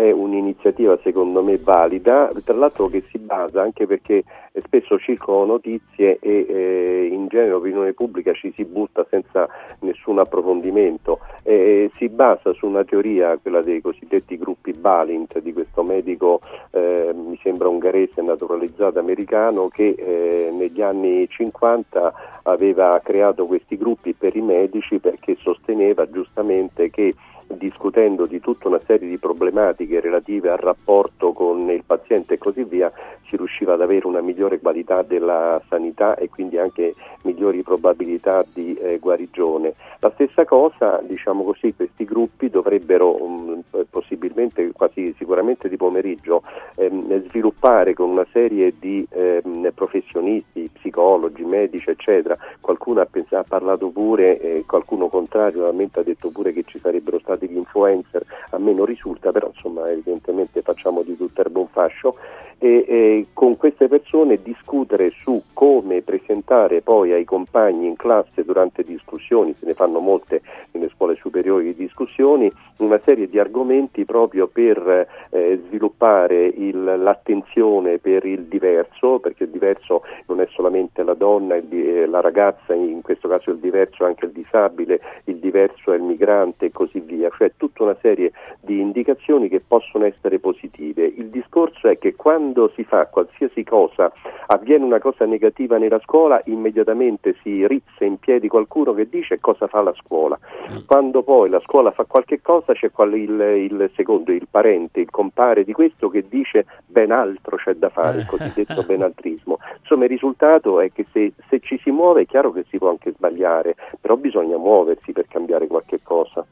è un'iniziativa secondo me valida, tra l'altro che si basa anche perché spesso circolano notizie e eh, in genere l'opinione pubblica ci si butta senza nessun approfondimento, Eh, si basa su una teoria, quella dei cosiddetti gruppi Balint, di questo medico eh, mi sembra ungherese naturalizzato americano che eh, negli anni 50 aveva creato questi gruppi per i medici perché sosteneva giustamente che discutendo di tutta una serie di problematiche relative al rapporto con il paziente e così via, si riusciva ad avere una migliore qualità della sanità e quindi anche migliori probabilità di eh, guarigione. La stessa cosa, diciamo così, questi gruppi dovrebbero um, possibilmente, quasi sicuramente di pomeriggio, ehm, sviluppare con una serie di ehm, professionisti, psicologi, medici, eccetera. Qualcuno ha, pens- ha parlato pure, eh, qualcuno contrario, ovviamente ha detto pure che ci sarebbero stati gli influencer, a me non risulta, però insomma evidentemente facciamo di tutto erba un fascio. E, e con queste persone discutere su come presentare poi ai compagni in classe durante discussioni, se ne fanno molte nelle scuole superiori di discussioni, una serie di argomenti proprio per eh, sviluppare il- l'attenzione per il diverso, perché il diverso non è solamente la donna, il eh, la ragazza, in questo caso il diverso è anche il disabile, il diverso è il migrante e così via, cioè tutta una serie di indicazioni che possono essere positive. Il discorso è che quando si fa qualsiasi cosa, avviene una cosa negativa nella scuola, immediatamente si rizza in piedi qualcuno che dice cosa fa la scuola. Quando poi la scuola fa qualche cosa c'è il, il secondo, il parente, il compare di questo che dice ben altro c'è da fare, il cosiddetto benaltrismo. Insomma il risultato è che se, se ci si muove è chiaro che si può anche sbagliare, però bisogna muoversi per cambiare qualche cosa.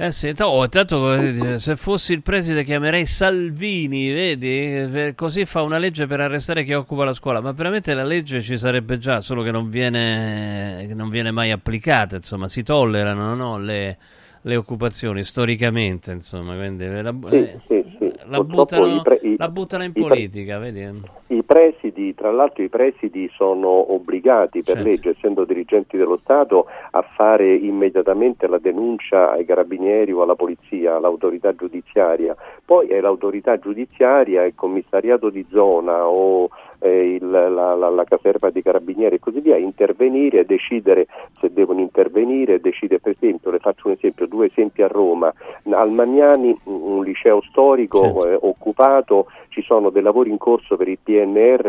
Eh sì, oh, tanto eh, se fossi il preside chiamerei Salvini, vedi? Per- Così fa una legge per arrestare chi occupa la scuola, ma veramente la legge ci sarebbe già, solo che non viene, non viene mai applicata, insomma, si tollerano no, le, le occupazioni storicamente, insomma, quindi la, Sì, eh, sì, sì. la buttano, i pre- i- la buttano in i pre- politica, vedi? I presidi, tra l'altro i presidi sono obbligati per Certo. legge, essendo dirigenti dello Stato, a fare immediatamente la denuncia ai carabinieri o alla polizia, all'autorità giudiziaria. Poi è l'autorità giudiziaria, il commissariato di zona o eh, il- la, la- la caserma dei carabinieri e così via, a intervenire e decidere se devono intervenire, decidere per esempio, le faccio un esempio, due esempi a Roma, al Magnani, un liceo storico eh, occupato, ci sono dei lavori in corso per il PNR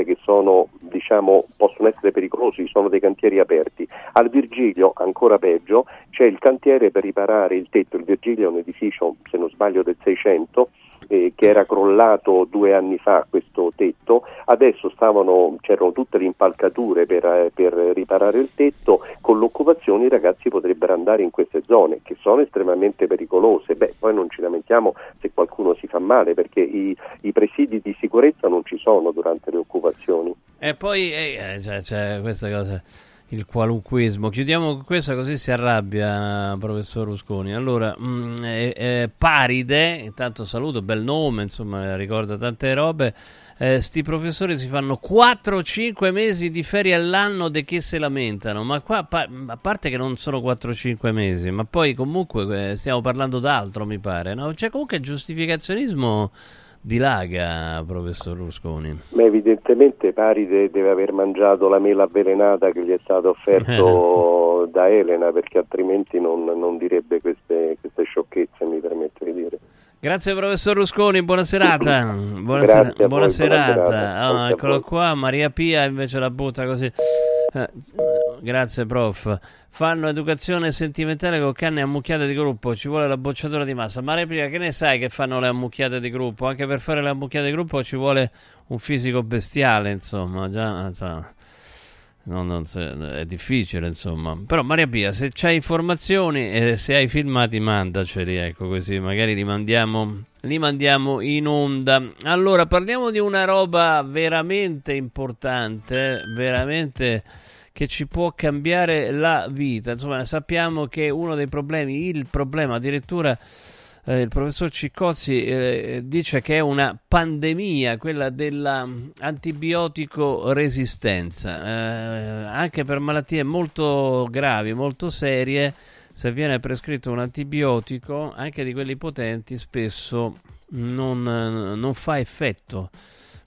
che sono, diciamo, possono essere pericolosi, sono dei cantieri aperti. Al Virgilio, ancora peggio, c'è il cantiere per riparare il tetto, il Virgilio è un edificio, se non sbaglio, del 600, eh, che era crollato due anni fa questo tetto, adesso stavano, c'erano tutte le impalcature per, eh, per riparare il tetto, con l'occupazione i ragazzi potrebbero andare in queste zone che sono estremamente pericolose, beh poi non ci lamentiamo se qualcuno si fa male perché i, i presidi di sicurezza non ci sono durante le occupazioni. E poi eh, eh, c'è, c'è questa cosa, il qualunquismo. Chiudiamo con questa così si arrabbia, professor Rusconi. Allora, mm, eh, eh, Paride, intanto saluto, bel nome, insomma, ricorda tante robe. Eh, sti professori si fanno 4-5 mesi di ferie all'anno di che se lamentano, ma qua pa- a parte che non sono 4-5 mesi, ma poi comunque eh, stiamo parlando d'altro, mi pare, no? Cioè comunque giustificazionismo dilaga, professor Rusconi. Ma evidentemente Paride deve aver mangiato la mela avvelenata che gli è stato offerto da Elena perché altrimenti non, non direbbe queste, queste sciocchezze, mi permetto di dire. Grazie professor Rusconi, buona serata. Buona, voi, buona buona serata. serata. A eccolo qua, Maria Pia invece la butta così. Eh, grazie prof. Fanno educazione sentimentale con canne ammucchiate di gruppo, ci vuole la bocciatura di massa. Maria Pia, che ne sai che fanno le ammucchiate di gruppo? Anche per fare le ammucchiate di gruppo ci vuole un fisico bestiale, insomma, già, insomma. No, non se- è difficile, insomma. Però, Maria Pia, se c'hai informazioni e se hai filmati, mandaceli, ecco così, magari li mandiamo, li mandiamo in onda. Allora, parliamo di una roba veramente importante, veramente che ci può cambiare la vita. Insomma, sappiamo che uno dei problemi, il problema addirittura eh, il professor Ciccozzi eh, dice che è una pandemia, quella della antibiotico resistenza, eh, anche per malattie molto gravi, molto serie, se viene prescritto un antibiotico, anche di quelli potenti, spesso non, non fa effetto.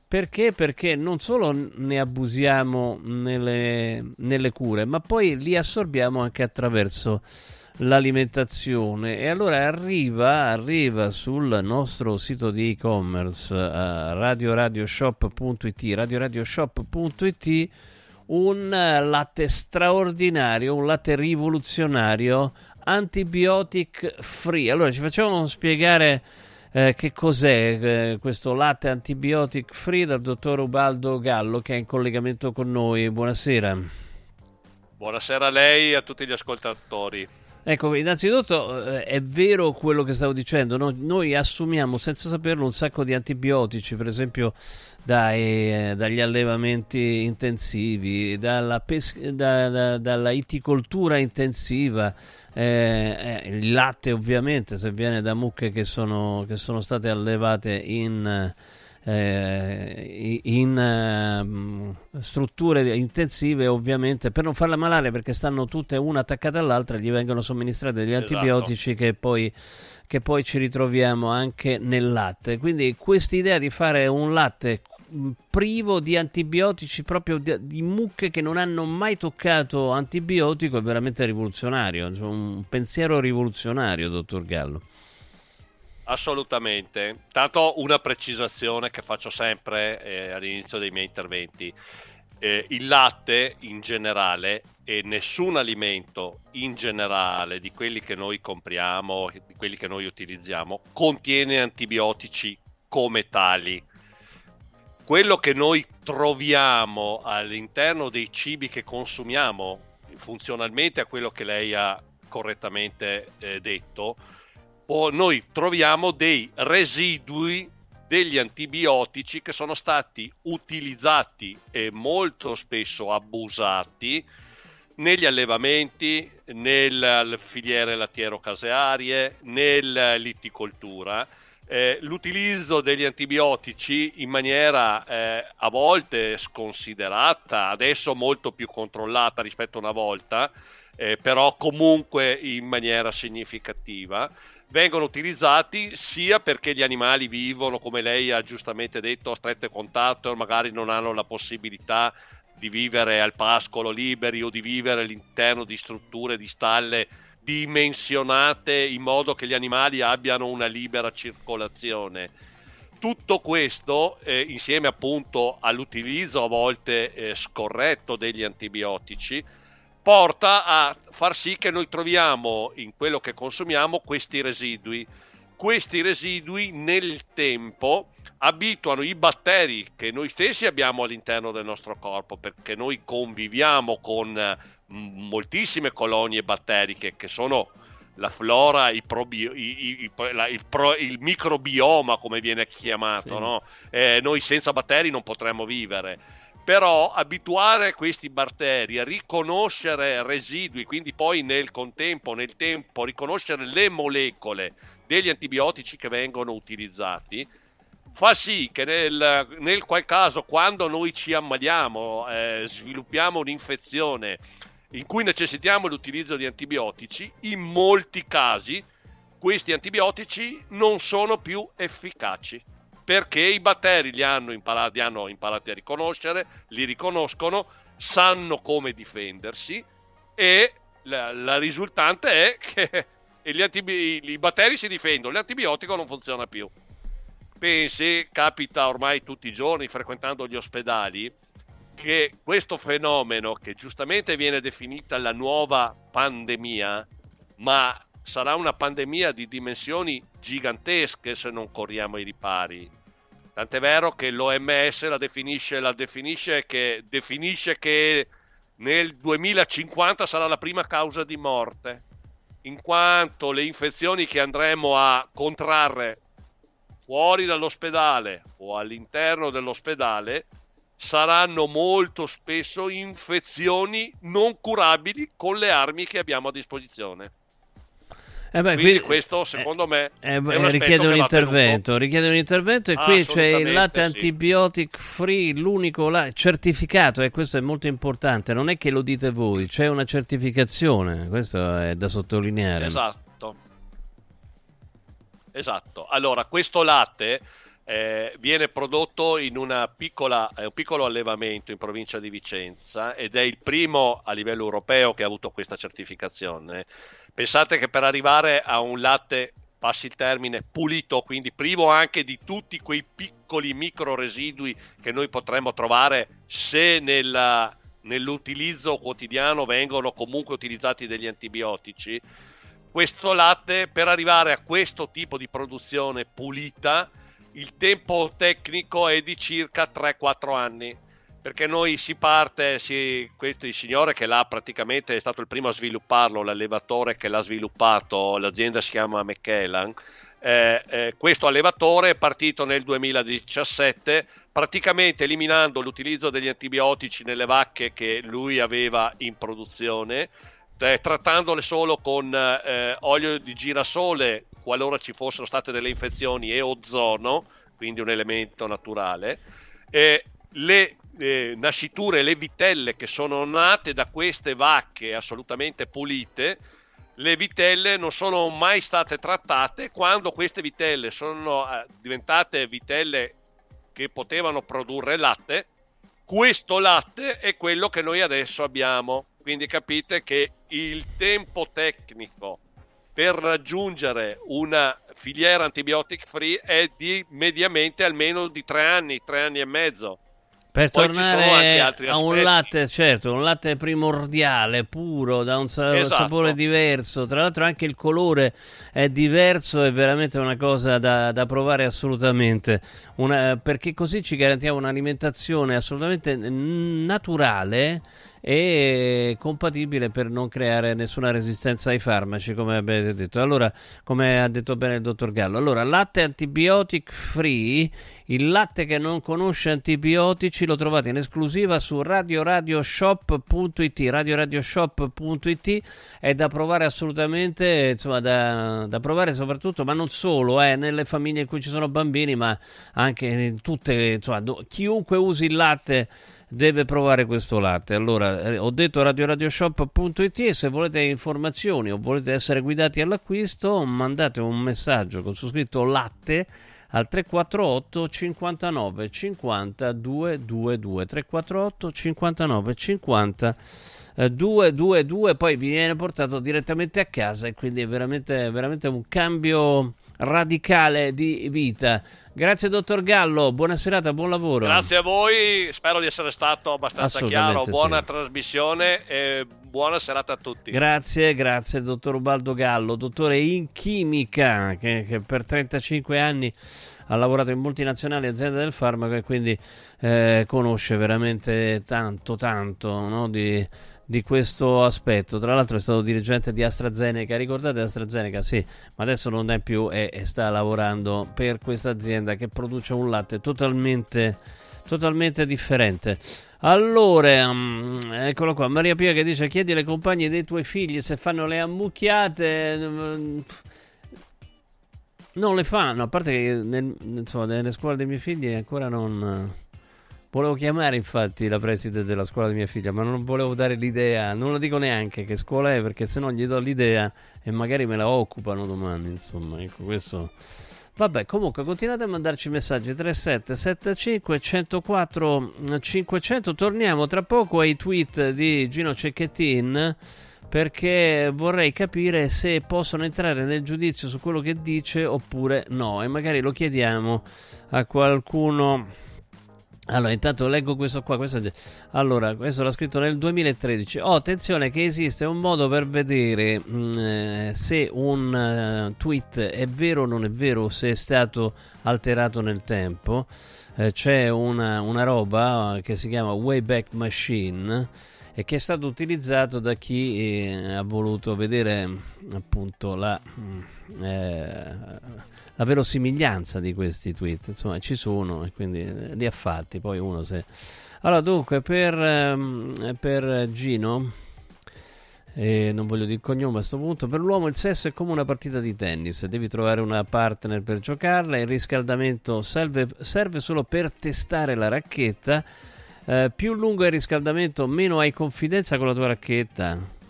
Perché? Perché non solo ne abusiamo nelle, nelle cure, ma poi li assorbiamo anche attraverso l'alimentazione e allora arriva, arriva sul nostro sito di e-commerce uh, radioradioshop.it radioradioshop.it un latte straordinario, un latte rivoluzionario antibiotic free. Allora ci facciamo spiegare eh, che cos'è eh, questo latte antibiotic free dal dottor Ubaldo Gallo che è in collegamento con noi. Buonasera. Buonasera a lei e a tutti gli ascoltatori. Ecco, innanzitutto eh, è vero quello che stavo dicendo, no? noi assumiamo senza saperlo un sacco di antibiotici, per esempio dai, eh, dagli allevamenti intensivi, dalla, pes- da- da- dalla iticoltura intensiva, eh, eh, il latte ovviamente se viene da mucche che sono, che sono state allevate in... eh, in eh, strutture intensive ovviamente per non farle malare perché stanno tutte una attaccate all'altra gli vengono somministrati degli Esatto. antibiotici che poi, che poi ci ritroviamo anche nel latte quindi quest'idea di fare un latte mh, privo di antibiotici proprio di, di mucche che non hanno mai toccato antibiotico è veramente rivoluzionario un pensiero rivoluzionario dottor Gallo Assolutamente. Tanto una precisazione che faccio sempre eh, all'inizio dei miei interventi. Eh, il latte in generale e nessun alimento in generale di quelli che noi compriamo, di quelli che noi utilizziamo, contiene antibiotici come tali. Quello che noi troviamo all'interno dei cibi che consumiamo, funzionalmente a quello che lei ha correttamente eh, detto, noi troviamo dei residui degli antibiotici che sono stati utilizzati e molto spesso abusati negli allevamenti, nelle filiere lattiero-casearie, nell'itticoltura. eh, l'utilizzo degli antibiotici in maniera eh, a volte sconsiderata, adesso molto più controllata rispetto a una volta, eh, però comunque in maniera significativa, vengono utilizzati sia perché gli animali vivono, come lei ha giustamente detto, a stretto contatto e magari non hanno la possibilità di vivere al pascolo liberi o di vivere all'interno di strutture di stalle dimensionate in modo che gli animali abbiano una libera circolazione. Tutto questo, eh, insieme appunto all'utilizzo a volte eh, scorretto degli antibiotici, porta a far sì che noi troviamo in quello che consumiamo questi residui. Questi residui nel tempo abituano i batteri che noi stessi abbiamo all'interno del nostro corpo, perché noi conviviamo con eh, moltissime colonie batteriche che sono la flora, i probi- i, i, la, il, pro- il, microbioma come viene chiamato, sì. no? eh, noi senza batteri non potremmo vivere. Però abituare questi batteri a riconoscere residui, quindi poi nel contempo, nel tempo, riconoscere le molecole degli antibiotici che vengono utilizzati, fa sì che nel, nel qual caso quando noi ci ammaliamo, eh, sviluppiamo un'infezione in cui necessitiamo l'utilizzo di antibiotici, in molti casi questi antibiotici non sono più efficaci perché i batteri li hanno imparati, li hanno imparati a riconoscere, li riconoscono, sanno come difendersi e la, la risultante è che antibi- i batteri si difendono, l'antibiotico non funziona più. Pensi, capita ormai tutti i giorni frequentando gli ospedali, che questo fenomeno, che giustamente viene definita la nuova pandemia, ma sarà una pandemia di dimensioni gigantesche se non corriamo i ripari. Tant'è vero che l'OMS la definisce, la definisce, che, definisce che nel 2050 sarà la prima causa di morte, in quanto le infezioni che andremo a contrarre fuori dall'ospedale o all'interno dell'ospedale saranno molto spesso infezioni non curabili con le armi che abbiamo a disposizione. Eh beh, quindi, quindi, questo secondo me eh, un richiede un intervento, richiede un intervento e qui c'è il latte sì. antibiotic free, l'unico latte certificato e questo è molto importante, non è che lo dite voi, c'è una certificazione, questo è da sottolineare. Esatto. Esatto. Allora, questo latte eh, viene prodotto in piccola, eh, un piccolo allevamento in provincia di Vicenza ed è il primo a livello europeo che ha avuto questa certificazione. Pensate che per arrivare a un latte, passi il termine, pulito, quindi privo anche di tutti quei piccoli micro residui che noi potremmo trovare se nella, nell'utilizzo quotidiano vengono comunque utilizzati degli antibiotici, questo latte per arrivare a questo tipo di produzione pulita il tempo tecnico è di circa 3-4 anni perché noi si parte, si, questo il signore che l'ha praticamente è stato il primo a svilupparlo, l'allevatore che l'ha sviluppato, l'azienda si chiama McKellan, eh, eh, questo allevatore è partito nel 2017 praticamente eliminando l'utilizzo degli antibiotici nelle vacche che lui aveva in produzione, eh, trattandole solo con eh, olio di girasole qualora ci fossero state delle infezioni e ozono, quindi un elemento naturale. Le eh, nasciture, le vitelle che sono nate da queste vacche assolutamente pulite, le vitelle non sono mai state trattate quando queste vitelle sono eh, diventate vitelle che potevano produrre latte. Questo latte è quello che noi adesso abbiamo. Quindi capite che il tempo tecnico per raggiungere una filiera antibiotic free è di mediamente almeno di tre anni, tre anni e mezzo. Per Poi tornare a un latte, certo, un latte primordiale, puro, da un sa- esatto. sapore diverso. Tra l'altro anche il colore è diverso, è veramente una cosa da, da provare assolutamente. Una, perché così ci garantiamo un'alimentazione assolutamente naturale e compatibile per non creare nessuna resistenza ai farmaci, come avete detto. Allora, come ha detto bene il dottor Gallo, allora latte antibiotic free Il latte che non conosce antibiotici lo trovate in esclusiva su radioradioshop.it. Radioradioshop.it è da provare assolutamente, insomma, da, da provare soprattutto, ma non solo, eh, nelle famiglie in cui ci sono bambini, ma anche in tutte, insomma, do- chiunque usi il latte deve provare questo latte. Allora, eh, ho detto radioradioshop.it e se volete informazioni o volete essere guidati all'acquisto, mandate un messaggio con su scritto latte al 348 59 50 222 348 59 50 eh, 222 poi vi viene portato direttamente a casa e quindi è veramente, veramente un cambio radicale di vita. Grazie dottor Gallo, buona serata, buon lavoro. Grazie a voi, spero di essere stato abbastanza chiaro. Buona sì. trasmissione e buona serata a tutti. Grazie, grazie dottor Ubaldo Gallo, dottore in chimica che, che per 35 anni ha lavorato in multinazionali aziende del farmaco e quindi eh, conosce veramente tanto, tanto no, di, di questo aspetto. Tra l'altro è stato dirigente di AstraZeneca, ricordate AstraZeneca? Sì, ma adesso non è più e, sta lavorando per questa azienda che produce un latte totalmente, totalmente differente. Allora, mm, eccolo qua, Maria Pia che dice chiedi alle compagne dei tuoi figli se fanno le ammucchiate. mm, Non le fanno, a parte che nel- insomma, nelle scuole dei miei figli ancora non... Volevo chiamare infatti la preside della scuola di mia figlia, ma non volevo dare l'idea, non lo dico neanche che scuola è, perché se no gli do l'idea e magari me la occupano domani, insomma, ecco questo... Vabbè, comunque continuate a mandarci messaggi 3775 104 500. Torniamo tra poco ai tweet di Gino Cecchettin perché vorrei capire se possono entrare nel giudizio su quello che dice oppure no e magari lo chiediamo a qualcuno allora, intanto leggo questo qua. Questo... Allora, questo l'ha scritto nel 2013. Oh, attenzione che esiste un modo per vedere mh, eh, se un eh, tweet è vero o non è vero, se è stato alterato nel tempo. Eh, c'è una, una roba che si chiama Wayback Machine e che è stato utilizzato da chi eh, ha voluto vedere appunto la, mh, eh, la verosimiglianza di questi tweet. Insomma, ci sono e quindi eh, li ha fatti. Poi uno se. Allora, dunque, per, ehm, per Gino. E non voglio dire cognome a questo punto. Per l'uomo il sesso è come una partita di tennis. Devi trovare una partner per giocarla. Il riscaldamento serve, serve solo per testare la racchetta. Eh, più lungo è il riscaldamento, meno hai confidenza con la tua racchetta.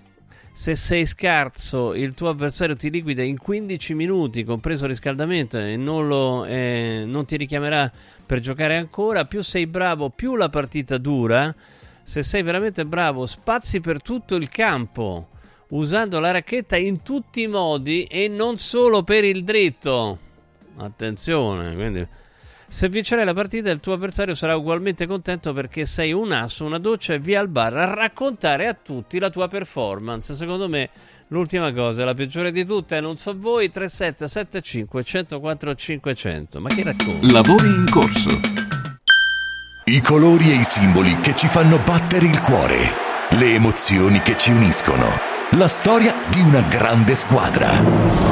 Se sei scarso, il tuo avversario ti liquida in 15 minuti, compreso il riscaldamento, e non, lo, eh, non ti richiamerà per giocare ancora. Più sei bravo, più la partita dura. Se sei veramente bravo, spazi per tutto il campo, usando la racchetta in tutti i modi e non solo per il dritto. Attenzione, quindi se vincerai la partita il tuo avversario sarà ugualmente contento perché sei un asso, una doccia e via al bar a raccontare a tutti la tua performance. Secondo me l'ultima cosa, la peggiore di tutte, non so voi, 3775 104 500. Ma che racconti? Lavori in corso. I colori e i simboli che ci fanno battere il cuore, le emozioni che ci uniscono, la storia di una grande squadra.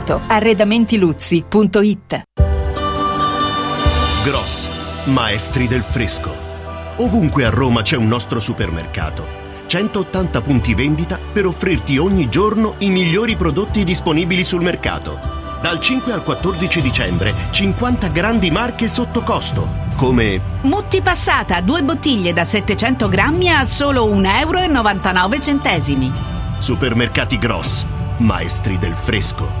Arredamentiluzzi.it Gross, maestri del fresco. Ovunque a Roma c'è un nostro supermercato. 180 punti vendita per offrirti ogni giorno i migliori prodotti disponibili sul mercato. Dal 5 al 14 dicembre 50 grandi marche sotto costo, come Mutti passata, due bottiglie da 700 grammi a solo 1,99 euro. Supermercati Gross, maestri del fresco.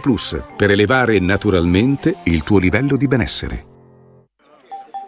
Plus per elevare naturalmente il tuo livello di benessere.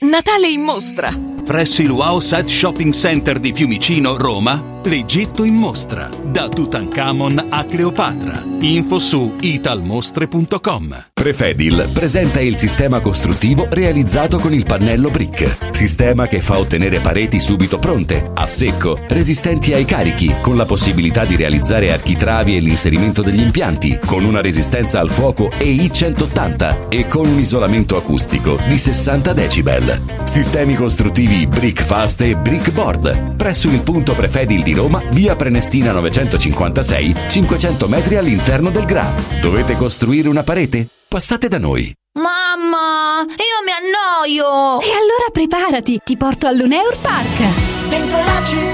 Natale in mostra! Presso il Wow Set Shopping Center di Fiumicino, Roma, l'Egitto in mostra. Da Tutankhamon a Cleopatra. Info su italmostre.com. Prefedil presenta il sistema costruttivo realizzato con il pannello brick. Sistema che fa ottenere pareti subito pronte, a secco, resistenti ai carichi, con la possibilità di realizzare architravi e l'inserimento degli impianti, con una resistenza al fuoco EI 180 e con un isolamento acustico di 60 decibel. Sistemi costruttivi Brick Fast e Brick Board. Presso il punto Prefedil di Roma, via Prenestina 956, 500 metri all'interno del GRA. Dovete costruire una parete? Passate da noi. Mamma, io mi annoio! E allora preparati, ti porto all'Uneur Park! Dentro la città,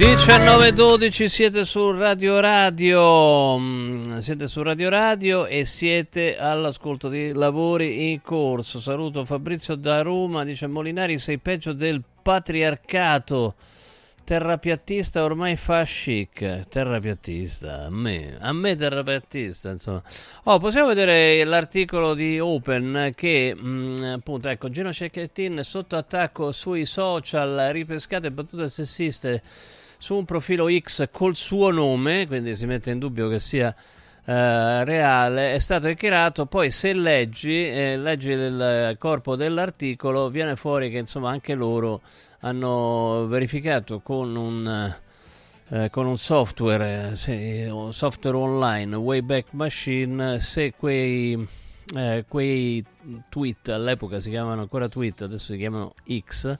19.12 siete su Radio Radio, mm, siete su Radio Radio e siete all'ascolto di lavori in corso. Saluto Fabrizio da Roma, dice Molinari sei peggio del patriarcato. Terrapiattista ormai fa chic. Terrapiattista, a me, a me terrapiattista, insomma. Oh, possiamo vedere l'articolo di Open che, mh, appunto, ecco, Gino Cecchettin sotto attacco sui social, ripescate battute sessiste su un profilo X col suo nome, quindi si mette in dubbio che sia eh, reale, è stato hackerato. Poi, se leggi, eh, leggi il corpo dell'articolo, viene fuori che insomma anche loro hanno verificato con un. Eh, con un software, eh, sì, un software online, Wayback Machine, se quei, eh, quei tweet all'epoca si chiamavano ancora tweet, adesso si chiamano X,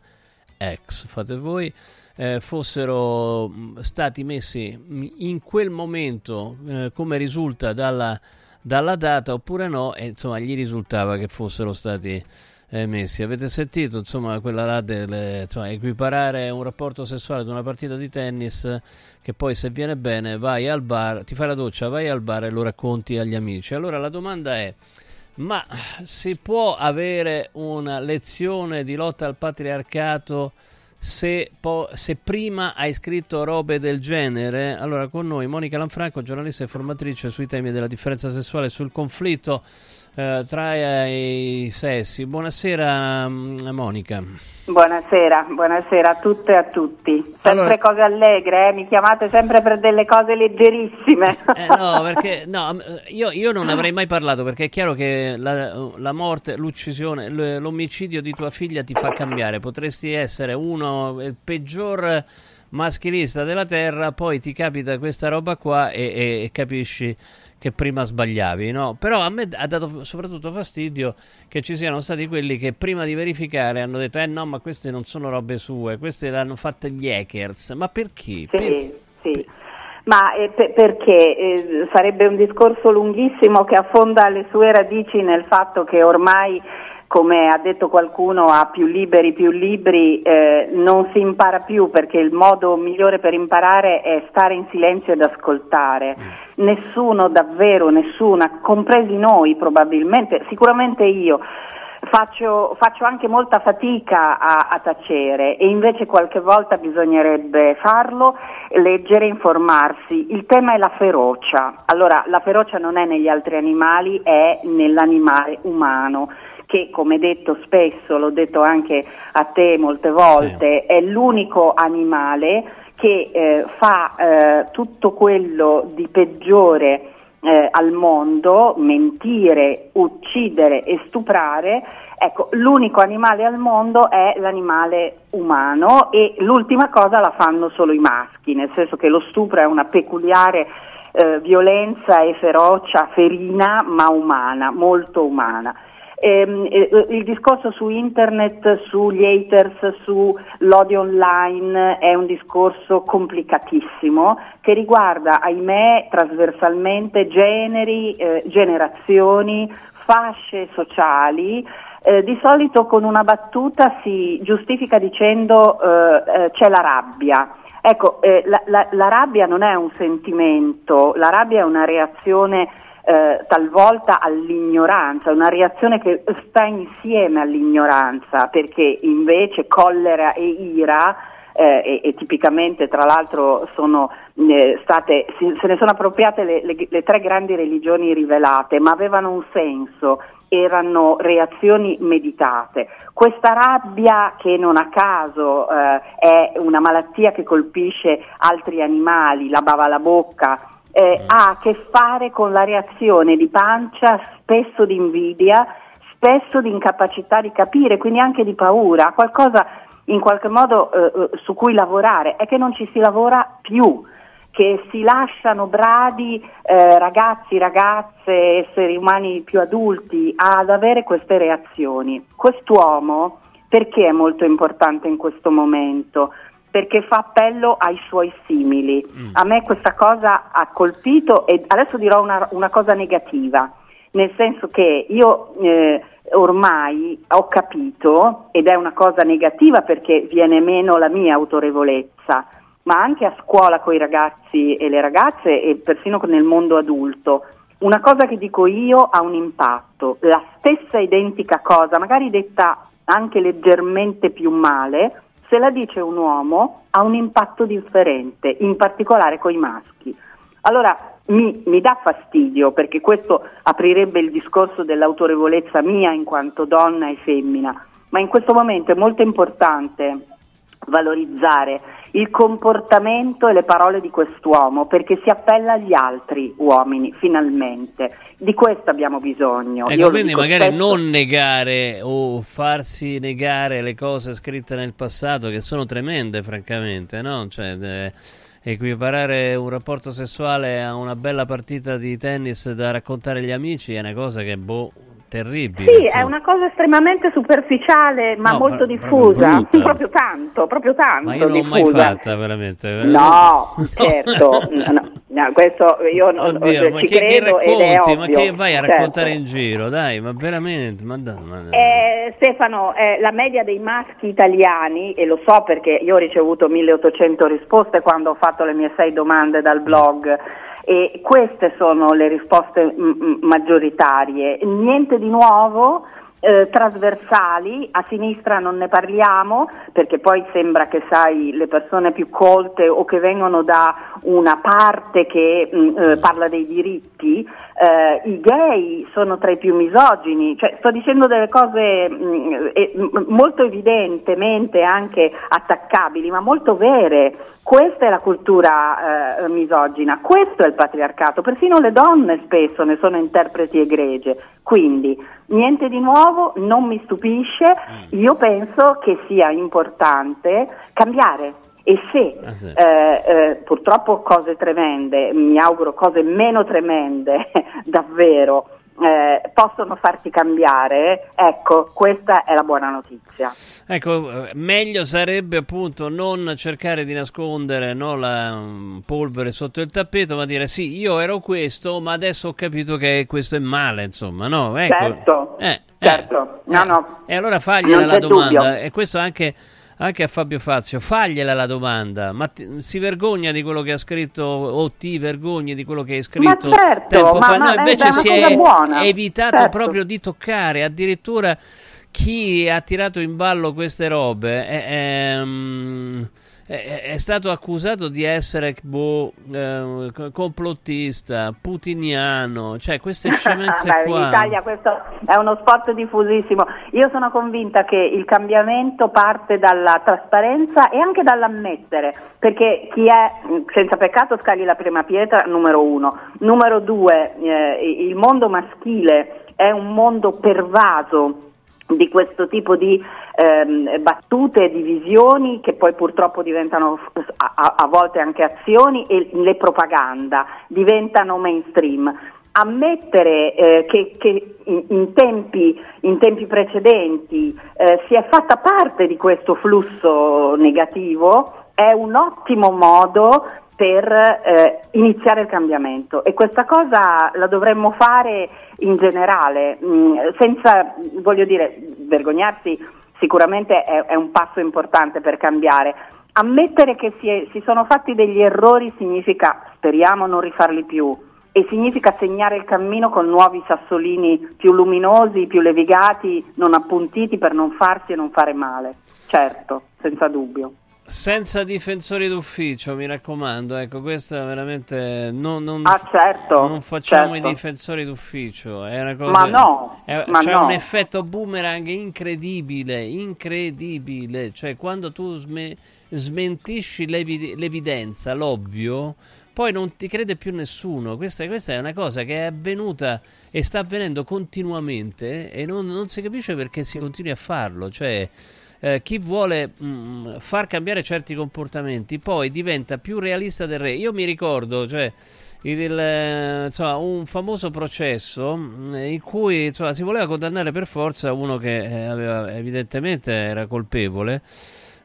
X, fate voi, eh, fossero mh, stati messi in quel momento, eh, come risulta dalla dalla data oppure no e insomma gli risultava che fossero stati emessi. Avete sentito insomma quella là del equiparare un rapporto sessuale ad una partita di tennis che poi se viene bene vai al bar, ti fai la doccia, vai al bar e lo racconti agli amici. Allora la domanda è ma si può avere una lezione di lotta al patriarcato se, po- se, prima hai scritto robe del genere? Allora con noi Monica Lanfranco, giornalista e formatrice sui temi della differenza sessuale e sul conflitto eh, tra i sessi. Buonasera mm, Monica. Buonasera, buonasera a tutte e a tutti. Sempre Allora- cose allegre, eh? mi chiamate sempre per delle cose leggerissime. Eh, no, perché no, io, io non avrei mai parlato perché è chiaro che la, la morte, l'uccisione, l'omicidio di tua figlia ti fa cambiare. Potresti essere uno il peggior maschilista della terra, poi ti capita questa roba qua e, e- e capisci che prima sbagliavi, no? Però a me ha dato soprattutto fastidio che ci siano stati quelli che prima di verificare hanno detto: Eh no, ma queste non sono robe sue, queste le hanno fatte gli hackers. Ma perché? Sì, sì. Ma eh, pe- perché eh, sarebbe un discorso lunghissimo che affonda le sue radici nel fatto che ormai, come ha detto qualcuno, a più liberi più libri eh, non si impara più perché il modo migliore per imparare è stare in silenzio ed ascoltare. Nessuno, davvero nessuna, compresi noi probabilmente, sicuramente io. Faccio, faccio anche molta fatica a, a tacere e invece qualche volta bisognerebbe farlo, leggere, informarsi. Il tema è la ferocia. Allora, la ferocia non è negli altri animali, è nell'animale umano che come detto spesso, l'ho detto anche a te molte volte, è l'unico animale che eh, fa eh, tutto quello di peggiore eh, al mondo, mentire, uccidere e stuprare, ecco, l'unico animale al mondo è l'animale umano e l'ultima cosa la fanno solo i maschi, nel senso che lo stupro è una peculiare eh, violenza e ferocia ferina ma umana, molto umana. Ehm, eh, il discorso su internet, sugli haters, sull'odio online è un discorso complicatissimo che riguarda, ahimè, trasversalmente generi, eh, generazioni, fasce sociali. Eh, di solito con una battuta si giustifica dicendo eh, eh, c'è la rabbia. Ecco, eh, la, la- la rabbia non è un sentimento, la rabbia è una reazione eh, talvolta all'ignoranza, una reazione che sta insieme all'ignoranza, perché invece collera e ira, eh, e, e tipicamente tra l'altro sono eh, state, si- se ne sono appropriate le, le- le tre grandi religioni rivelate, ma avevano un senso, erano reazioni meditate. Questa rabbia che non a caso eh, è una malattia che colpisce altri animali, la bava alla bocca, eh, ha a che fare con la reazione di pancia, spesso di invidia, spesso di incapacità di capire, quindi anche di paura, qualcosa in qualche modo eh, eh, su cui lavorare, è che non ci si lavora più, che si lasciano bradi eh, ragazzi, ragazze, esseri umani più adulti ad avere queste reazioni. Quest'uomo perché è molto importante in questo momento? Perché fa appello ai suoi simili. A me questa cosa ha colpito e adesso dirò una, una cosa negativa, nel senso che io eh, ormai ho capito, ed è una cosa negativa perché viene meno la mia autorevolezza, ma anche a scuola con i ragazzi e le ragazze e persino nel mondo adulto, una cosa che dico io ha un impatto, la stessa identica cosa, magari detta anche leggermente più male, se la dice un uomo ha un impatto differente, in particolare con i maschi. Allora mi, mi dà fastidio perché questo aprirebbe il discorso dell'autorevolezza mia in quanto donna e femmina, ma in questo momento è molto importante valorizzare il comportamento e le parole di quest'uomo perché si appella agli altri uomini finalmente. Di questo abbiamo bisogno. Io Ecco, lo quindi magari spesso. non negare o farsi negare le cose scritte nel passato che sono tremende, francamente, no? Cioè, eh, equiparare un rapporto sessuale a una bella partita di tennis da raccontare agli amici è una cosa che, boh, terribile. Sì, è insomma. una cosa estremamente superficiale ma No, molto diffusa, proprio proprio tanto, proprio tanto Ma io non l'ho mai diffusa. fatta, veramente. No, certo, no, no. No, questo io non Oddio, ma ci che, che credo ed è racconti? ovvio. Ma che vai a certo. raccontare in giro? Dai, ma veramente, ma dai, ma dai. Eh, Stefano, eh, la media dei maschi italiani, e lo so perché io ho ricevuto 1800 risposte quando ho fatto le mie sei domande dal blog, e queste sono le risposte mm, mm, maggioritarie. Niente di nuovo. eh, trasversali, a sinistra non ne parliamo perché poi sembra che sai le persone più colte o che vengono da una parte che mm, eh, parla dei diritti, eh, i gay sono tra i più misogini, cioè, sto dicendo delle cose mm, eh, m- molto evidentemente anche attaccabili, ma molto vere. Questa è la cultura eh, misogina, questo è il patriarcato, persino le donne spesso ne sono interpreti egregie. Quindi niente di nuovo, non mi stupisce, io penso che sia importante cambiare. E se eh, eh, purtroppo cose tremende, mi auguro cose meno tremende, davvero, eh, possono farti cambiare, ecco, questa è la buona notizia. Ecco, eh, meglio sarebbe appunto non cercare di nascondere no, la mm, polvere sotto il tappeto, ma dire sì, io ero questo, ma adesso ho capito che questo è male, insomma, no? Ecco. Certo, Eh, certo, no, no. E allora fagliela Non la domanda, dubbio. e questo anche, anche a Fabio Fazio, fagliela la domanda, ma ti- si vergogna di quello che ha scritto o ti vergogni di quello che hai scritto certo, tempo ma- fa? ma No, è invece si è buona, evitato certo. proprio di toccare, addirittura chi ha tirato in ballo queste robe è, ehm, è- è stato accusato di essere boh, eh, co- complottista, putiniano, cioè queste scemenze Beh, qua. In Italia questo è uno sport diffusissimo. Io sono convinta che il cambiamento parte dalla trasparenza e anche dall'ammettere, perché chi è senza peccato scagli la prima pietra, numero uno. Numero due, eh, il mondo maschile è un mondo pervaso di questo tipo di ehm, battute e di visioni che poi purtroppo diventano a, a- volte anche azioni e le propaganda diventano mainstream. Ammettere eh, che, che in, in tempi, in tempi precedenti eh, si è fatta parte di questo flusso negativo è un ottimo modo per eh, iniziare il cambiamento e questa cosa la dovremmo fare in generale, mh, senza, voglio dire, vergognarsi sicuramente è, è un passo importante per cambiare. Ammettere che si, è- si sono fatti degli errori significa, speriamo, non rifarli più e significa segnare il cammino con nuovi sassolini più luminosi, più levigati, non appuntiti per non farsi e non fare male. Certo, senza dubbio. Senza difensori d'ufficio, mi raccomando, ecco, questo è veramente non, non, Ah, certo, non facciamo certo. i difensori d'ufficio, è una cosa Ma no, è- ma c'è no. un effetto boomerang incredibile, incredibile, cioè quando tu sme- smentisci l'evi- l'evidenza, l'ovvio, poi non ti crede più nessuno. Questa, questa è una cosa che è avvenuta e sta avvenendo continuamente e non, non si capisce perché si continui a farlo. Cioè, eh, chi vuole mm, far cambiare certi comportamenti poi diventa più realista del re. Io mi ricordo, cioè, il, eh, insomma, un famoso processo mm, in cui insomma, si voleva condannare per forza uno che eh, aveva, evidentemente era colpevole.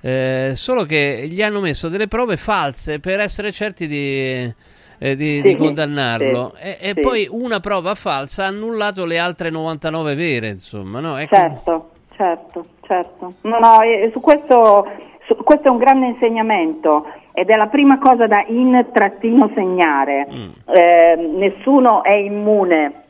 eh, solo che gli hanno messo delle prove false per essere certi di, eh, di- di Sì, condannarlo sì, e, e sì. poi una prova falsa ha annullato le altre 99 vere insomma no? Ecco, Certo, certo, certo. No, no, su questo, su- questo è un grande insegnamento ed è la prima cosa da in-segnare. Eh, nessuno è immune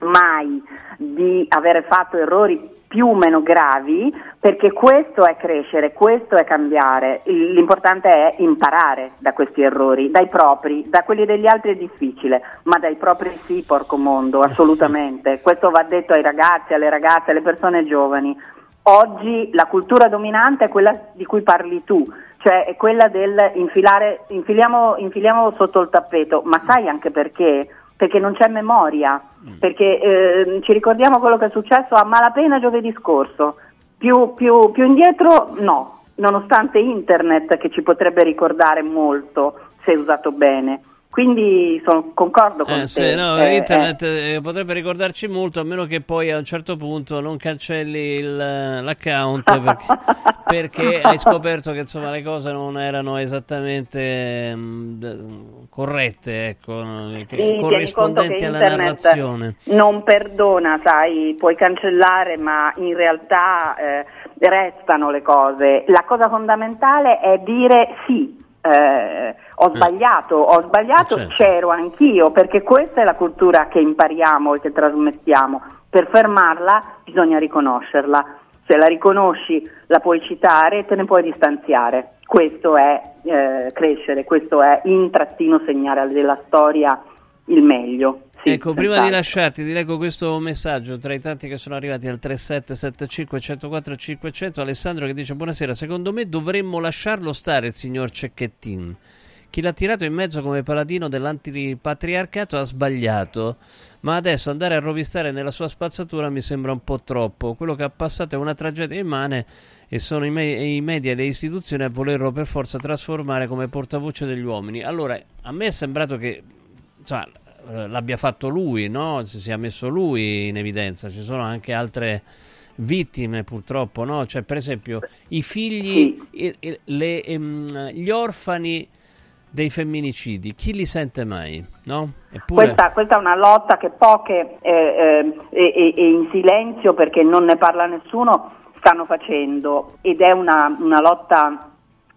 mai di avere fatto errori più o meno gravi perché questo è crescere, questo è cambiare. L'importante è imparare da questi errori, dai propri, da quelli degli altri è difficile, ma dai propri sì, porco mondo, assolutamente. Questo va detto ai ragazzi, alle ragazze, alle persone giovani. Oggi la cultura dominante è quella di cui parli tu, cioè è quella del infilare, infiliamo, infiliamo sotto il tappeto, ma sai anche perché? Perché non c'è memoria, perché eh, ci ricordiamo quello che è successo a malapena giovedì scorso, più, più- più indietro no, nonostante internet che ci potrebbe ricordare molto se usato bene. Quindi sono, concordo con Eh, te. sì, no, Eh, internet eh, potrebbe ricordarci molto, a meno che poi a un certo punto non cancelli il- l'account perché, perché hai scoperto che insomma le cose non erano esattamente mm, d- corrette, ecco, Sì, corrispondenti alla narrazione. non perdona, sai, puoi cancellare, ma in realtà eh, restano le cose. La cosa fondamentale è dire sì. Eh, ho sbagliato, ho sbagliato, certo. c'ero anch'io, perché questa è la cultura che impariamo e che trasmettiamo. Per fermarla bisogna riconoscerla. Se la riconosci, la puoi citare e te ne puoi distanziare. Questo è eh, crescere, questo è in trattino segnare della storia il meglio. Sì, ecco, prima senz'altro. di lasciarti, ti leggo questo messaggio tra i tanti che sono arrivati al 3775 104 500. Alessandro che dice: Buonasera, secondo me dovremmo lasciarlo stare il signor Cecchettin. Chi l'ha tirato in mezzo come paladino dell'antipatriarcato ha sbagliato, ma adesso andare a rovistare nella sua spazzatura mi sembra un po' troppo. Quello che ha passato è una tragedia immane e sono i, me- i media e le istituzioni a volerlo per forza trasformare come portavoce degli uomini. Allora, a me è sembrato che eh, l'abbia fatto lui, no? Si sia messo lui in evidenza. Ci sono anche altre vittime purtroppo, no? Cioè, per esempio, i figli, i- i- le, ehm, gli orfani dei femminicidi, chi li sente mai, no? Eppure... Questa, questa è una lotta che poche eh, eh, e, e- e in silenzio perché non ne parla nessuno stanno facendo ed è una, una lotta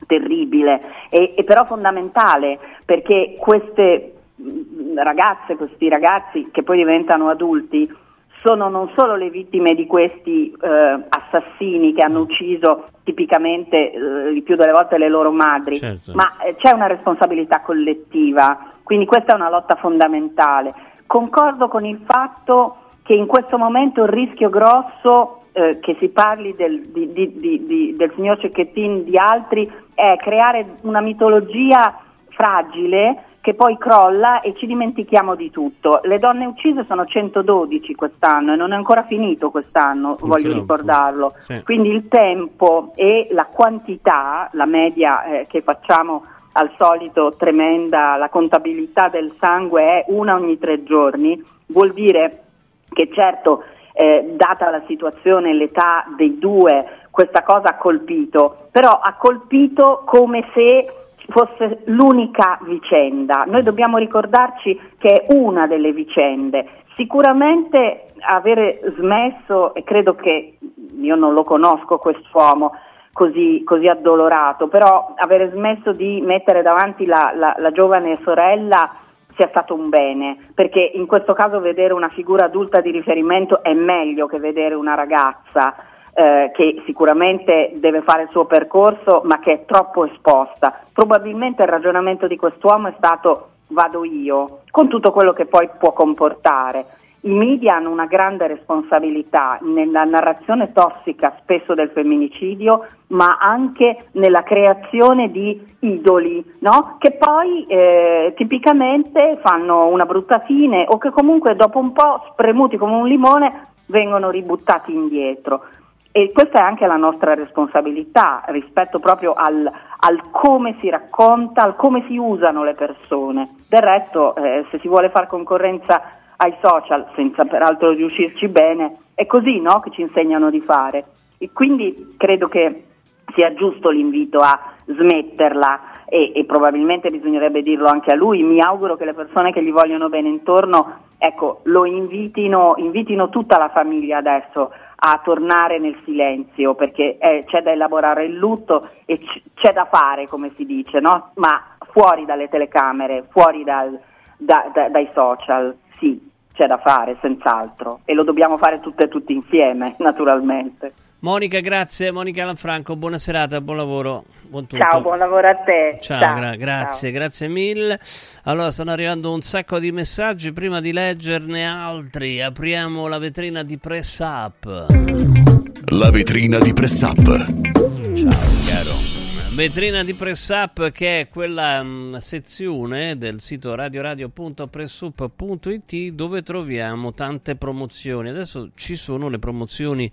terribile e, e però fondamentale perché queste ragazze, questi ragazzi che poi diventano adulti sono non solo le vittime di questi eh, assassini che hanno ucciso tipicamente eh, più delle volte le loro madri, Certo. ma eh, c'è una responsabilità collettiva, quindi questa è una lotta fondamentale. Concordo con il fatto che in questo momento il rischio grosso eh, che si parli del, di- di- di- del signor Cecchettin di altri è creare una mitologia fragile che poi crolla e ci dimentichiamo di tutto. Le donne uccise sono 112 quest'anno e non è ancora finito quest'anno, voglio Purtroppo. ricordarlo. Sì. Quindi il tempo e la quantità, la media eh, che facciamo al solito tremenda, la contabilità del sangue è una ogni tre giorni, vuol dire che certo, eh, data la situazione e l'età dei due, questa cosa ha colpito, però ha colpito come se fosse l'unica vicenda. Noi dobbiamo ricordarci che è una delle vicende. Sicuramente avere smesso, e credo che io non lo conosco quest'uomo, così, così addolorato, però avere smesso di mettere davanti la, la- la giovane sorella sia stato un bene, perché in questo caso vedere una figura adulta di riferimento è meglio che vedere una ragazza eh, che sicuramente deve fare il suo percorso, ma che è troppo esposta. Probabilmente il ragionamento di quest'uomo è stato vado io, con tutto quello che poi può comportare. I media hanno una grande responsabilità nella narrazione tossica spesso del femminicidio, ma anche nella creazione di idoli, no? che poi eh, tipicamente fanno una brutta fine o che comunque dopo un po' spremuti come un limone vengono ributtati indietro. E questa è anche la nostra responsabilità rispetto proprio al, al come si racconta, al come si usano le persone. Del resto, eh, se si vuole fare concorrenza ai social, senza peraltro riuscirci bene, è così no, che ci insegnano di fare. E quindi credo che sia giusto l'invito a smetterla e, e probabilmente bisognerebbe dirlo anche a lui. Mi auguro che le persone che gli vogliono bene intorno ecco, lo invitino, invitino tutta la famiglia adesso a tornare nel silenzio perché eh, c'è da elaborare il lutto e c- c'è da fare, come si dice, no? ma fuori dalle telecamere, fuori dal- da- da- dai social, sì, c'è da fare, senz'altro, e lo dobbiamo fare tutte e tutti insieme, naturalmente. Monica, grazie. Monica Lanfranco, buona serata, buon lavoro. Buon tutto. Ciao, buon lavoro a te. Ciao, Ciao, gra- grazie, ciao. grazie mille. Allora, stanno arrivando un sacco di messaggi. Prima di leggerne altri, apriamo la vetrina di Press Up. La vetrina di Press Up. Ciao, caro. Vetrina di Press Up che è quella mh, sezione del sito radioradio.pressup.it dove troviamo tante promozioni. Adesso ci sono le promozioni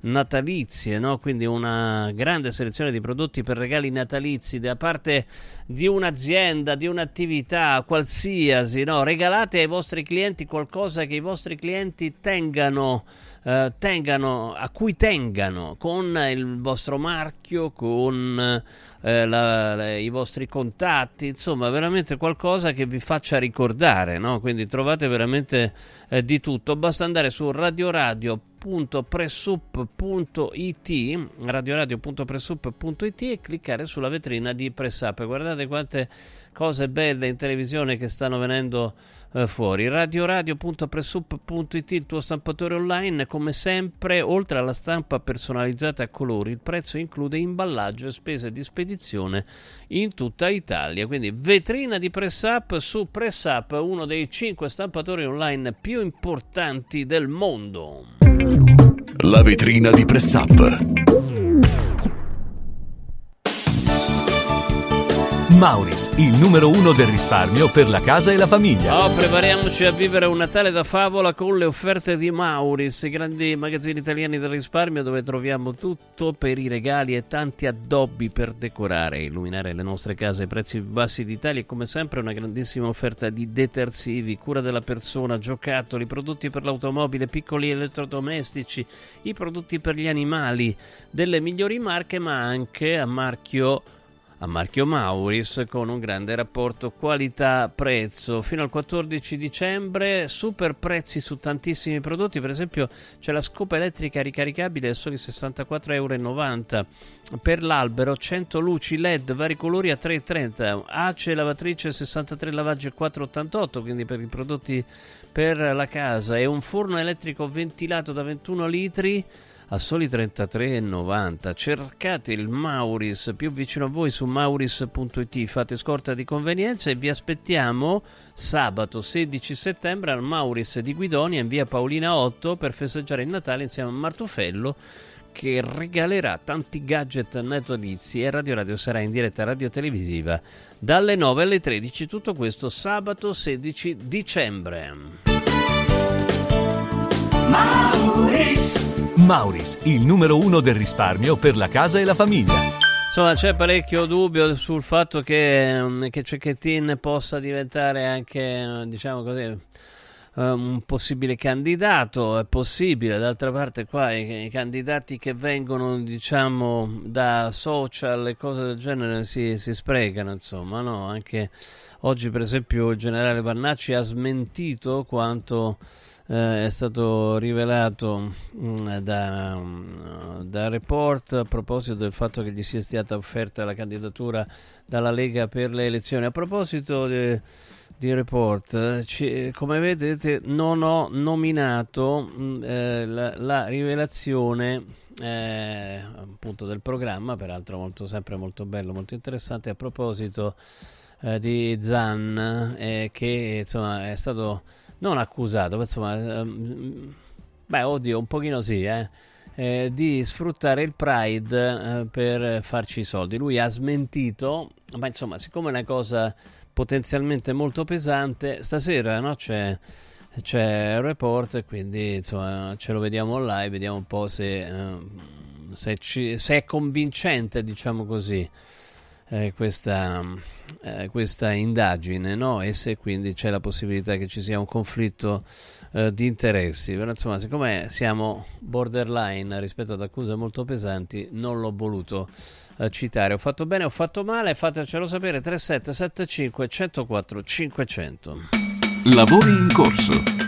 natalizie, no? quindi una grande selezione di prodotti per regali natalizi da parte di un'azienda, di un'attività qualsiasi. No? Regalate ai vostri clienti qualcosa che i vostri clienti tengano eh, tengano, a cui tengano con il vostro marchio, con eh, la, la, i vostri contatti, insomma, veramente qualcosa che vi faccia ricordare, no? Quindi trovate veramente eh, di tutto. Basta andare su radioradio.pressup.it radioradio.pressup.it e cliccare sulla vetrina di Pressup. Guardate quante cose belle in televisione che stanno venendo eh, fuori. Radioradio.pressup.it, il tuo stampatore online, come sempre, oltre alla stampa personalizzata a colori, il prezzo include imballaggio e spese di spedizione in tutta Italia. Quindi vetrina di PressUp su PressUp, uno dei cinque stampatori online più importanti del mondo. La vetrina di PressUp. Mauris, il numero uno del risparmio per la casa e la famiglia. Oh, prepariamoci a vivere un Natale da favola con le offerte di Mauris, i grandi magazzini italiani del risparmio dove troviamo tutto per i regali e tanti addobbi per decorare e illuminare le nostre case ai prezzi bassi d'Italia e come sempre una grandissima offerta di detersivi, cura della persona, giocattoli, prodotti per l'automobile, piccoli elettrodomestici, i prodotti per gli animali, delle migliori marche ma anche a marchio a marchio Mauris con un grande rapporto qualità-prezzo. Fino al 14 dicembre super prezzi su tantissimi prodotti, per esempio c'è la scopa elettrica ricaricabile a soli 64,90 euro. Per l'albero 100 luci LED vari colori a 3,30. Ace lavatrice 63 lavaggi a 4,88, quindi per i prodotti per la casa e un forno elettrico ventilato da 21 litri a soli 33,90. Cercate il Mauris più vicino a voi su mauris.it, fate scorta di convenienza e vi aspettiamo sabato 16 settembre al Mauris di Guidonia in via Paolina 8 per festeggiare il Natale insieme a Martufello che regalerà tanti gadget natalizi e Radio Radio sarà in diretta radio televisiva dalle 9 alle 13 tutto questo sabato 16 dicembre Mauris Mauris, il numero uno del risparmio per la casa e la famiglia. Insomma, c'è parecchio dubbio sul fatto che, mm, che Cecchettin possa diventare anche, diciamo così, eh, un possibile candidato. È possibile, d'altra parte, qua i, i candidati che vengono, diciamo, da social e cose del genere si, si sprecano, insomma, no? Anche oggi, per esempio, il generale Vannacci ha smentito quanto eh, è stato rivelato mh, mm, da, mm, da, Report a proposito del fatto che gli sia stata offerta la candidatura dalla Lega per le elezioni. A proposito de, di Report, ci, come vedete non ho nominato mh, mm, eh, la, la, rivelazione eh, appunto del programma, peraltro molto, sempre molto bello, molto interessante, a proposito eh, di Zan, eh, che insomma è stato non accusato, ma insomma, um, beh, oddio, un pochino sì, eh, eh, di sfruttare il Pride eh, per farci i soldi. Lui ha smentito, ma insomma, siccome è una cosa potenzialmente molto pesante, stasera no, c'è, c'è il report, quindi insomma, ce lo vediamo live, vediamo un po' se, ehm, se, ci, se è convincente, diciamo così eh, questa, eh, questa, indagine no? e se quindi c'è la possibilità che ci sia un conflitto eh, di interessi. Però insomma, siccome siamo borderline rispetto ad accuse molto pesanti, non l'ho voluto eh, citare. Ho fatto bene, ho fatto male, fatecelo sapere 3775 104 500. Lavori in corso.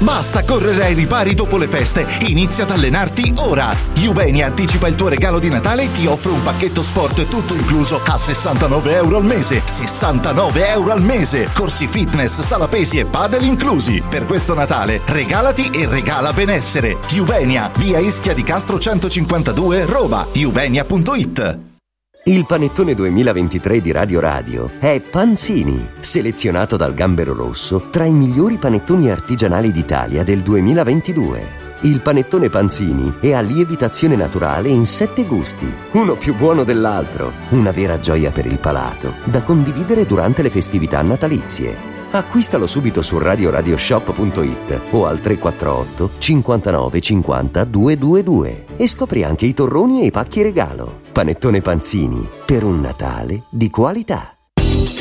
Basta correre ai ripari dopo le feste. Inizia ad allenarti ora. Juvenia anticipa il tuo regalo di Natale e ti offre un pacchetto sport tutto incluso a 69 euro al mese. 69 euro al mese. Corsi fitness, sala pesi e padel inclusi. Per questo Natale regalati e regala benessere. Juvenia, via Ischia di Castro 152, Roma. Juvenia.it Il panettone 2023 di Radio Radio è Panzini, selezionato dal Gambero Rosso tra i migliori panettoni artigianali d'Italia del 2022. Il panettone Panzini è a lievitazione naturale in sette gusti, uno più buono dell'altro, una vera gioia per il palato, da condividere durante le festività natalizie. Acquistalo subito su radioradioshop.it o al 348 59 50 222 e scopri anche i torroni e i pacchi regalo. Panettone Panzini, per un Natale di qualità.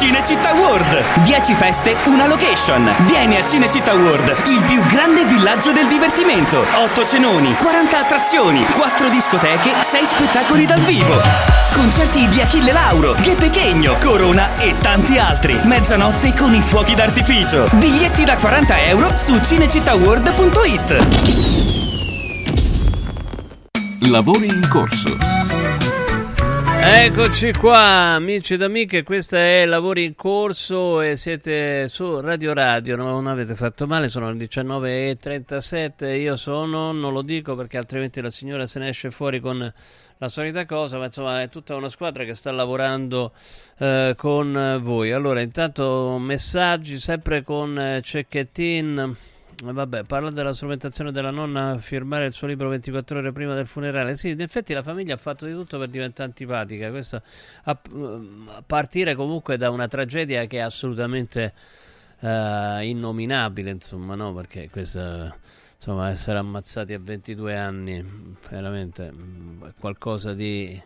Cinecittà World. 10 feste, una location. Vieni a Cinecittà World, il più grande villaggio del divertimento. 8 cenoni, 40 attrazioni, 4 discoteche, 6 spettacoli dal vivo. Concerti di Achille Lauro, Che Pechegno, Corona e tanti altri. Mezzanotte con i fuochi d'artificio. Biglietti da 40 euro su cinecittàworld.it. Lavori in corso. Eccoci qua, amici ed amiche, questa è Lavori in Corso e siete su Radio Radio, non avete fatto male, sono le 19.37, io sono, non lo dico perché altrimenti la signora se ne esce fuori con la solita cosa, ma insomma è tutta una squadra che sta lavorando eh, con voi. Allora, intanto messaggi sempre con eh, Cecchettin. Vabbè, parla della strumentazione della nonna a firmare il suo libro 24 ore prima del funerale. Sì, in effetti la famiglia ha fatto di tutto per diventare antipatica. Questo, a, a partire comunque da una tragedia che è assolutamente uh, innominabile, insomma, no? Perché questa, insomma, essere ammazzati a 22 anni, veramente mm, è qualcosa di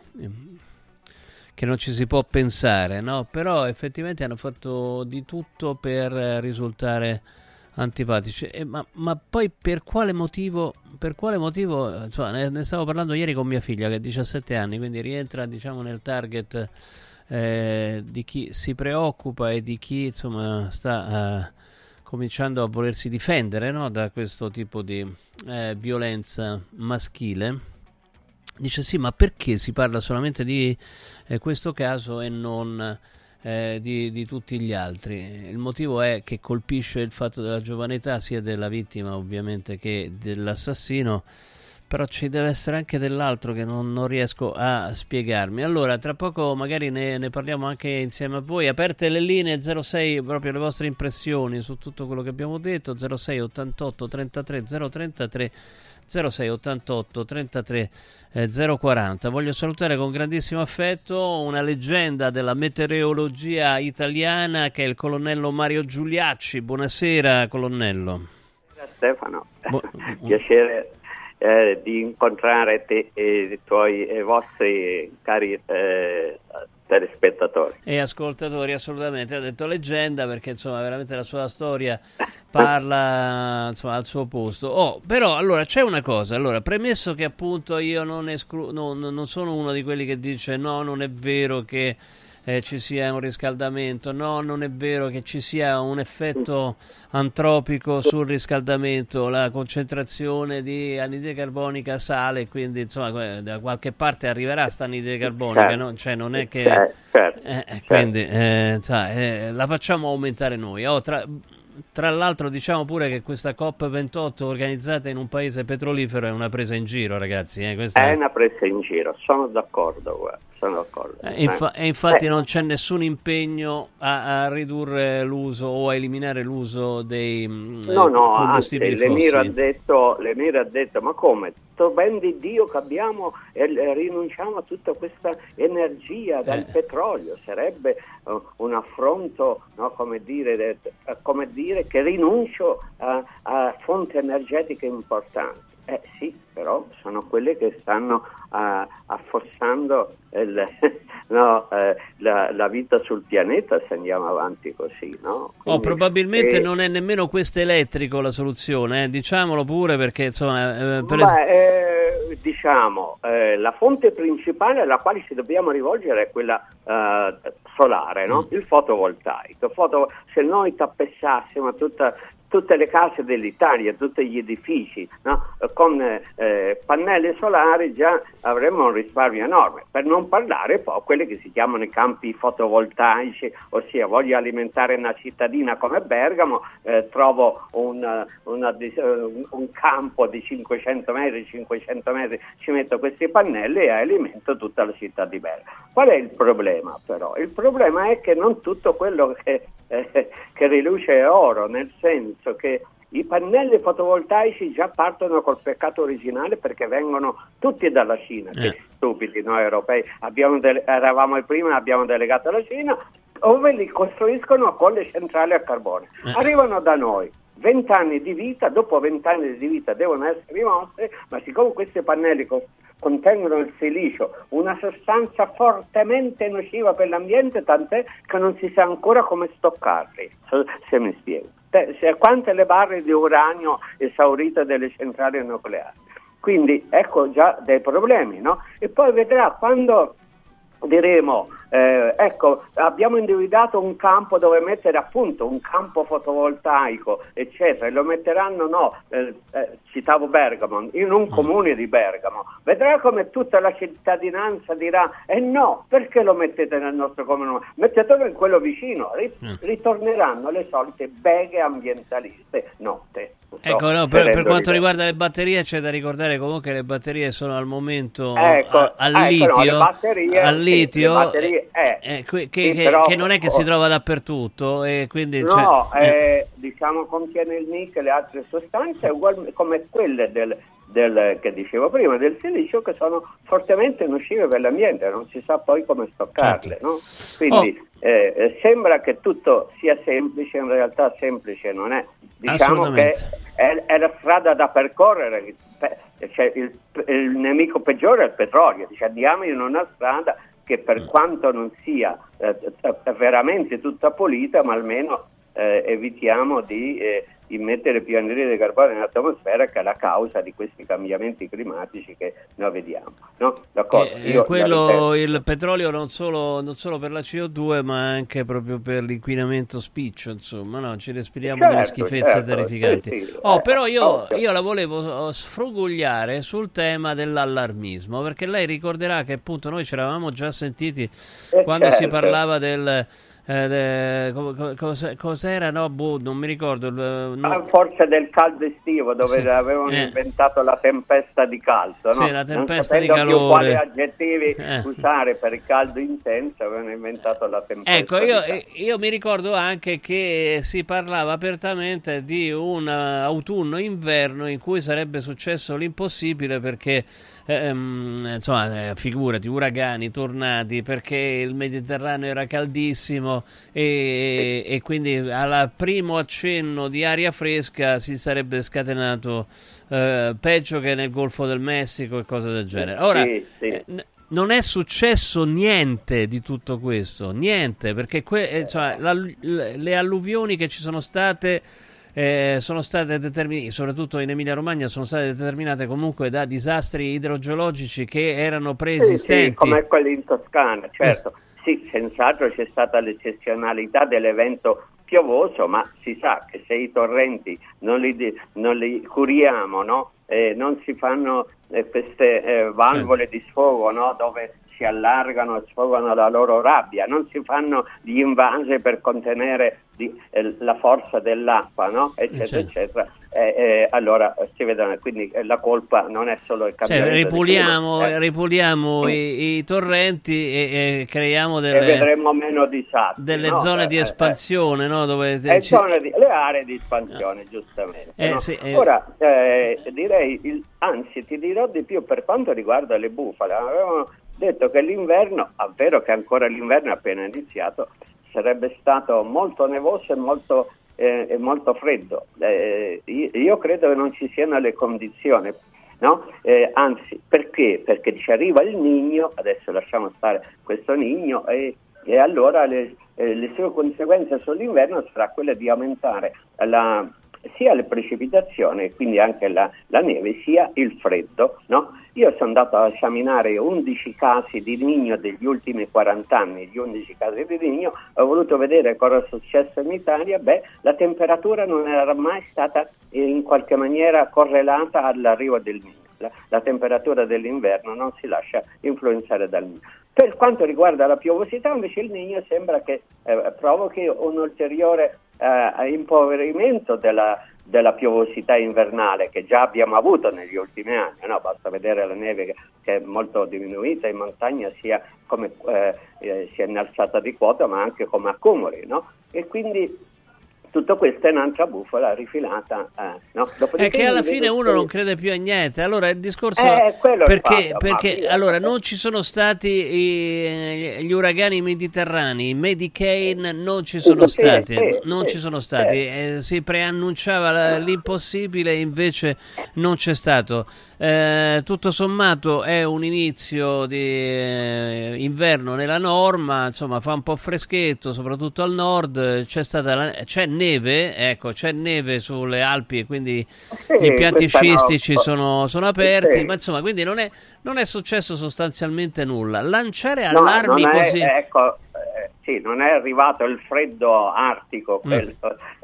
che non ci si può pensare, no? Però effettivamente hanno fatto di tutto per risultare antipatici. Eh, ma, ma, poi per quale motivo? Per quale motivo? Insomma, ne, ne, stavo parlando ieri con mia figlia che ha 17 anni, quindi rientra diciamo nel target eh, di chi si preoccupa e di chi insomma sta eh, cominciando a volersi difendere no? da questo tipo di eh, violenza maschile. Dice sì, ma perché si parla solamente di eh, questo caso e non eh, di, di, tutti gli altri. Il motivo è che colpisce il fatto della giovane età sia della vittima ovviamente che dell'assassino, però ci deve essere anche dell'altro che non, non riesco a spiegarmi. Allora, tra poco magari ne, ne, parliamo anche insieme a voi. Aperte le linee 06, proprio le vostre impressioni su tutto quello che abbiamo detto, 06 88 33 033 06 88 33 eh, 040. Voglio salutare con grandissimo affetto una leggenda della meteorologia italiana che è il colonnello Mario Giuliacci. Buonasera colonnello. Stefano, Bu- piacere eh, di incontrare te e i tuoi e vostri cari eh, telespettatori. E ascoltatori, assolutamente. Ha detto leggenda perché insomma veramente la sua storia parla insomma, al suo posto. Oh, però allora c'è una cosa, allora premesso che appunto io non, esclu- no, non sono uno di quelli che dice no, non è vero che eh, ci sia un riscaldamento, no, non è vero che ci sia un effetto antropico sul riscaldamento, la concentrazione di anidride carbonica sale, quindi insomma da qualche parte arriverà sta anidride carbonica, certo. no? cioè non è che... Eh, certo. eh, eh quindi eh, cioè, la facciamo aumentare noi. Oh, tra, tra l'altro diciamo pure che questa COP28 organizzata in un paese petrolifero è una presa in giro, ragazzi. Eh? È una presa in giro, sono d'accordo. Guarda sono d'accordo. Eh, infa- eh. E infatti eh. non c'è nessun impegno a, a, ridurre l'uso o a eliminare l'uso dei mm, no, no, combustibili anzi, l'Emir ha, detto, l'Emir ha detto, ma come? Ben di Dio che abbiamo e rinunciamo a tutta questa energia dal eh. petrolio, sarebbe uh, un affronto, no, come, dire, de, come, dire, che rinuncio a fonti energetiche importanti. Eh sì, però sono quelle che stanno uh, affossando il, no, eh, la, la, vita sul pianeta se andiamo avanti così. No? Oh, Quindi, oh, probabilmente eh, non è nemmeno questo elettrico la soluzione, eh? diciamolo pure perché insomma... Eh, per beh, es- diciamo, eh, la fonte principale alla quale ci dobbiamo rivolgere è quella solare, no? mm. il fotovoltaico. Foto, se noi tappessassimo tutta tutte le case dell'Italia, tutti gli edifici, no? con eh, pannelli solari già avremmo un risparmio enorme, per non parlare poi quelli che si chiamano i campi fotovoltaici, ossia voglio alimentare una cittadina come Bergamo, eh, trovo un, una, un, campo di 500 metri, 500 metri, ci metto questi pannelli e alimento tutta la città di Bergamo. Qual è il problema però? Il problema è che non tutto quello che eh, che riluce è oro, nel senso che i pannelli fotovoltaici già partono col peccato originale perché vengono tutti dalla Cina, eh. che stupidi noi europei, dele- eravamo i primi, abbiamo delegato alla Cina, dove li costruiscono con le centrali a carbone. Eh. Arrivano da noi, 20 anni di vita, dopo 20 anni di vita devono essere rimosse, ma siccome questi pannelli contengono il silicio, una sostanza fortemente nociva per l'ambiente, tant'è che non si sa ancora come stoccarli, se mi spiego. Quante le barre di uranio esaurite delle centrali nucleari. Quindi ecco già dei problemi, no? E poi vedrà quando diremo eh, ecco abbiamo individuato un campo dove mettere appunto un campo fotovoltaico eccetera e lo metteranno no eh, eh, citavo Bergamo in un mm. comune di Bergamo vedrà come tutta la cittadinanza dirà eh no perché lo mettete nel nostro comune mettetelo in quello vicino mm. ritorneranno le solite beghe ambientaliste notte Ecco, no, per, per, quanto riguarda le batterie c'è da ricordare comunque che le batterie sono al momento ecco, a, al, ecco, litio, no, batterie, al litio, sì, eh, Eh, que- che, sì, che- però- che non è che si trova dappertutto e quindi No, cioè, eh, eh, diciamo contiene il nickel e le altre sostanze ugual- come quelle del, del- che dicevo prima, del silicio, che sono fortemente nocive per l'ambiente, non si sa poi come stoccarle. Certo. no? Quindi Oh. eh, eh, sembra che tutto sia semplice, in realtà semplice non è. Diciamo che è, è la strada da percorrere, cioè il, il nemico peggiore è il petrolio, andiamo in una strada che per quanto non sia eh, eh, veramente tutta pulita, ma almeno eh, evitiamo di eh, immettere più anidride di carbonio in atmosfera che è la causa di questi cambiamenti climatici che noi vediamo. No? D'accordo? eh, quello, il petrolio non solo, non solo per la CO2 ma anche proprio per l'inquinamento spiccio, insomma, no? ci respiriamo delle Certo, schifezze certo, terrificanti. sì, sì, oh, eh, però io, io la volevo oh, sfrugugliare sul tema dell'allarmismo, perché lei ricorderà che appunto noi ci eravamo già sentiti Eh, quando si certo. parlava del... eh, cos- cos'era? No, boh, non mi ricordo. il- no. Ah, forse del caldo estivo dove Sì. avevano Eh. inventato la tempesta di caldo, Sì, no? la tempesta di calore. quali aggettivi Eh. usare per il caldo intenso avevano inventato la tempesta Ecco, di io, caldo. io mi ricordo anche che si parlava apertamente di un eh, autunno-inverno in cui sarebbe successo l'impossibile perché, ehm, insomma, eh, figurati, uragani, tornati, perché il Mediterraneo era caldissimo e, e quindi al primo accenno di aria fresca si sarebbe scatenato eh, peggio che nel Golfo del Messico e cose del genere. Ora, Sì, sì. eh, n- non è successo niente di tutto questo, niente, perché que- eh, insomma, la- le alluvioni che ci sono state eh, sono state determinate, soprattutto in Emilia Romagna, sono state determinate comunque da disastri idrogeologici che erano Sì, preesistenti. sì, come quelli in Toscana, certo. Sì, senz'altro c'è stata l'eccezionalità dell'evento piovoso, ma si sa che se i torrenti non li, non li curiamo, no? Eh, non si fanno eh, queste eh, valvole di sfogo no? dove si allargano e sfogano la loro rabbia, non si fanno gli invasi per contenere di- eh, la forza dell'acqua, no? eccetera, Certo. eccetera. Eh, eh, allora eh, si vedono, quindi eh, la colpa non è solo il Cioè, cambiamento di ripuliamo, eh. ripuliamo i, i torrenti e, e creiamo delle, disastri. delle no? zone Eh, di eh, espansione, no? Dove eh, ci- di- le aree di espansione, giustamente. Eh, no? sì, eh. Ora, eh, direi, il- anzi, ti dirò di più per quanto riguarda le bufale. Avevano detto che l'inverno, è vero che ancora l'inverno è appena iniziato, sarebbe stato molto nevoso e molto, eh, e molto freddo. Eh, io, credo che non ci siano le condizioni. No? Eh, anzi, perché? Perché ci arriva il Nigno, adesso lasciamo stare questo Nigno, e, e allora le, eh, le sue conseguenze sull'inverno sarà quella di aumentare la- sia le precipitazioni, quindi anche la, la neve, sia il freddo. no? Io sono andato a esaminare 11 casi di Nigno degli ultimi 40 anni, gli 11 casi di Nigno, ho voluto vedere cosa è successo in Italia, beh, la temperatura non era mai stata eh, in qualche maniera correlata all'arrivo del Nigno. La, la temperatura dell'inverno non si lascia influenzare dal Nigno. Per quanto riguarda la piovosità, invece il Nigno sembra che eh, provochi un ulteriore eh, impoverimento della, della piovosità invernale che già abbiamo avuto negli ultimi anni. no? Basta vedere la neve che, è molto diminuita in montagna, sia come eh, eh, si è innalzata di quota, ma anche come accumuli. no? E quindi tutto questo è un'altra bufala rifilata. eh, no? È che alla fine uno non crede più a niente. Allora il discorso Eh, perché, fatto, perché allora non ci sono stati i- gli uragani mediterranei, i Medicane non ci sono Sì, stati, sì, non sì, ci sono stati. Eh, si preannunciava l'impossibile, invece non c'è stato. Eh, tutto sommato è un inizio di eh, inverno nella norma, insomma fa un po' freschetto, soprattutto al nord. C'è stata la- c'è neve, ecco, c'è neve sulle Alpi e quindi gli impianti questa no. sciistici sono, sono aperti, Sì. ma insomma, quindi non è, non è successo sostanzialmente nulla. Lanciare No, allarmi non è- così. ecco, eh, sì, non è arrivato il freddo artico, Mm. quello,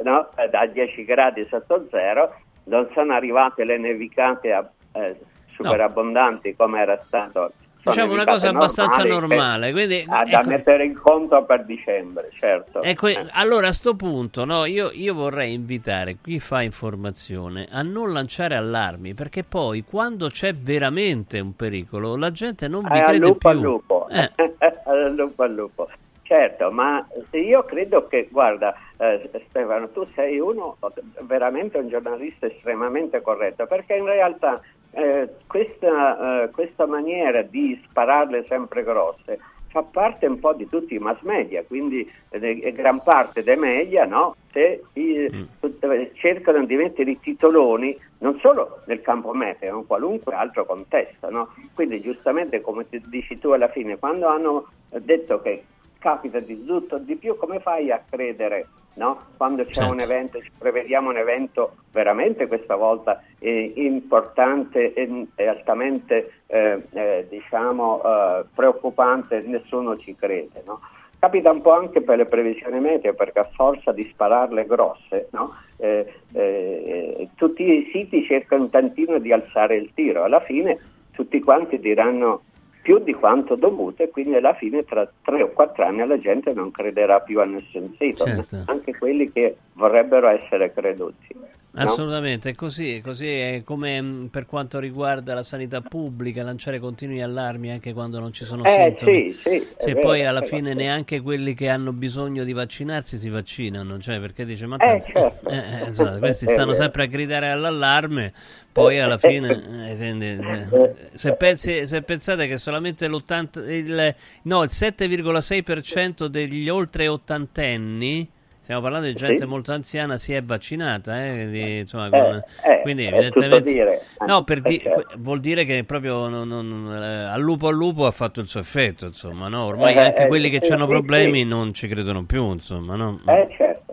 no? Eh, da 10 gradi sotto zero, non sono arrivate le nevicate a- eh, super abbondanti come era stato Diciamo una cosa abbastanza normale. Quindi, ah, da ecco- mettere in conto per dicembre, certo. Ecco, Eh. allora a sto punto no, io, io vorrei invitare chi fa informazione a non lanciare allarmi perché poi quando c'è veramente un pericolo la gente non vi Eh, crede lupo più. al lupo. Eh. al lupo al lupo. Certo, ma io credo che, guarda, eh, Stefano, tu sei uno veramente un giornalista estremamente corretto, perché in realtà eh, questa, eh, questa maniera di spararle sempre grosse fa parte un po' di tutti i mass media, quindi eh, gran parte dei media no? Se, i- tut- cercano di mettere i titoloni non solo nel campo meteo, ma in qualunque altro contesto. no? Quindi giustamente come ti dici tu alla fine, quando hanno detto che capita di tutto di più, come fai a credere? No? Quando c'è Certo. un evento, ci prevediamo un evento veramente questa volta eh, importante e, e altamente eh, eh, diciamo, eh, preoccupante, nessuno ci crede. No? Capita un po' anche per le previsioni meteo, perché a forza di spararle grosse, no? Eh, eh, tutti i siti cercano un tantino di alzare il tiro. Alla fine tutti quanti diranno più di quanto dovuto e quindi alla fine tra tre o quattro anni la gente non crederà più a nessun sito, Certo. anche quelli che vorrebbero essere creduti. No? Assolutamente, è così, è così è come mh, per quanto riguarda la sanità pubblica, lanciare continui allarmi anche quando non ci sono Eh, sintomi. sì, sì, Se vero, poi alla fine vero. neanche quelli che hanno bisogno di vaccinarsi si vaccinano, cioè perché dice ma Eh, tanto- certo. eh, eh, insomma, questi È stanno sempre a gridare all'allarme, poi alla fine eh, quindi, eh, se, pensi- se pensate che solamente l'80 il, no, il 7,6% degli oltre ottantenni Stiamo parlando di gente Sì. molto anziana, si è vaccinata, eh, quindi, insomma, Eh, con- eh, quindi è evidentemente... tutto dire. No, per Eh, di- certo. vuol dire che proprio non- non- eh, al lupo al lupo ha fatto il suo effetto, insomma, no? Ormai Eh, anche eh, quelli che hanno problemi non ci credono più, insomma, no? Eh, certo,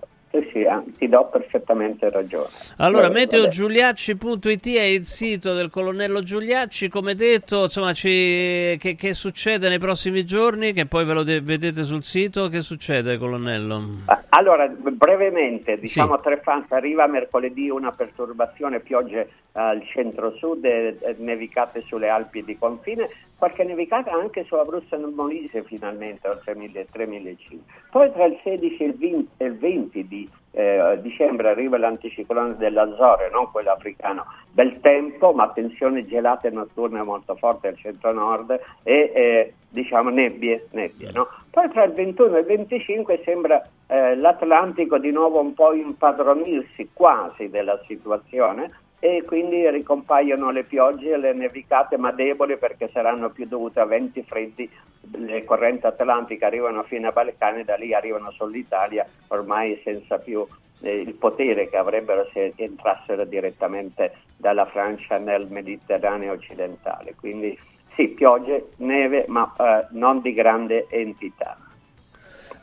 sì, sì, ah, ti do perfettamente ragione. Allora, meteogiuliacci.it è il sito del colonnello Giuliacci. Come detto, insomma, ci- che, che succede nei prossimi giorni? Che poi ve lo de- vedete sul sito. Che succede, colonnello? Ah, Allora, brevemente, diciamo a tre fans, arriva mercoledì una perturbazione, piogge al centro-sud, e, nevicate sulle Alpi di confine, qualche nevicata anche su Abruzzo e Molise finalmente, oltre 1.300-1.500. Poi tra il 16 e il 20, e il 20 di eh, dicembre arriva l'anticiclone dell'Azore, non quello africano, bel tempo, ma tensioni gelate notturne molto forti al centro-nord e eh, diciamo nebbie, nebbie no? Poi tra il 21 e il 25 sembra eh, l'Atlantico di nuovo un po' impadronirsi quasi della situazione e quindi ricompaiono le piogge e le nevicate ma deboli perché saranno più dovute a venti freddi, le correnti atlantiche arrivano fino a Balcani, da lì arrivano sull'Italia ormai senza più eh, il potere che avrebbero se entrassero direttamente dalla Francia nel Mediterraneo occidentale. Quindi sì, piogge, neve ma eh, non di grande entità.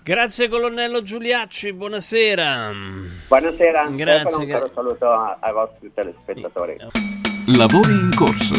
Grazie, colonnello Giuliacci. Buonasera. Buonasera, Grazie, Stefano, un gra- caro saluto ai vostri telespettatori. Lavori in corso.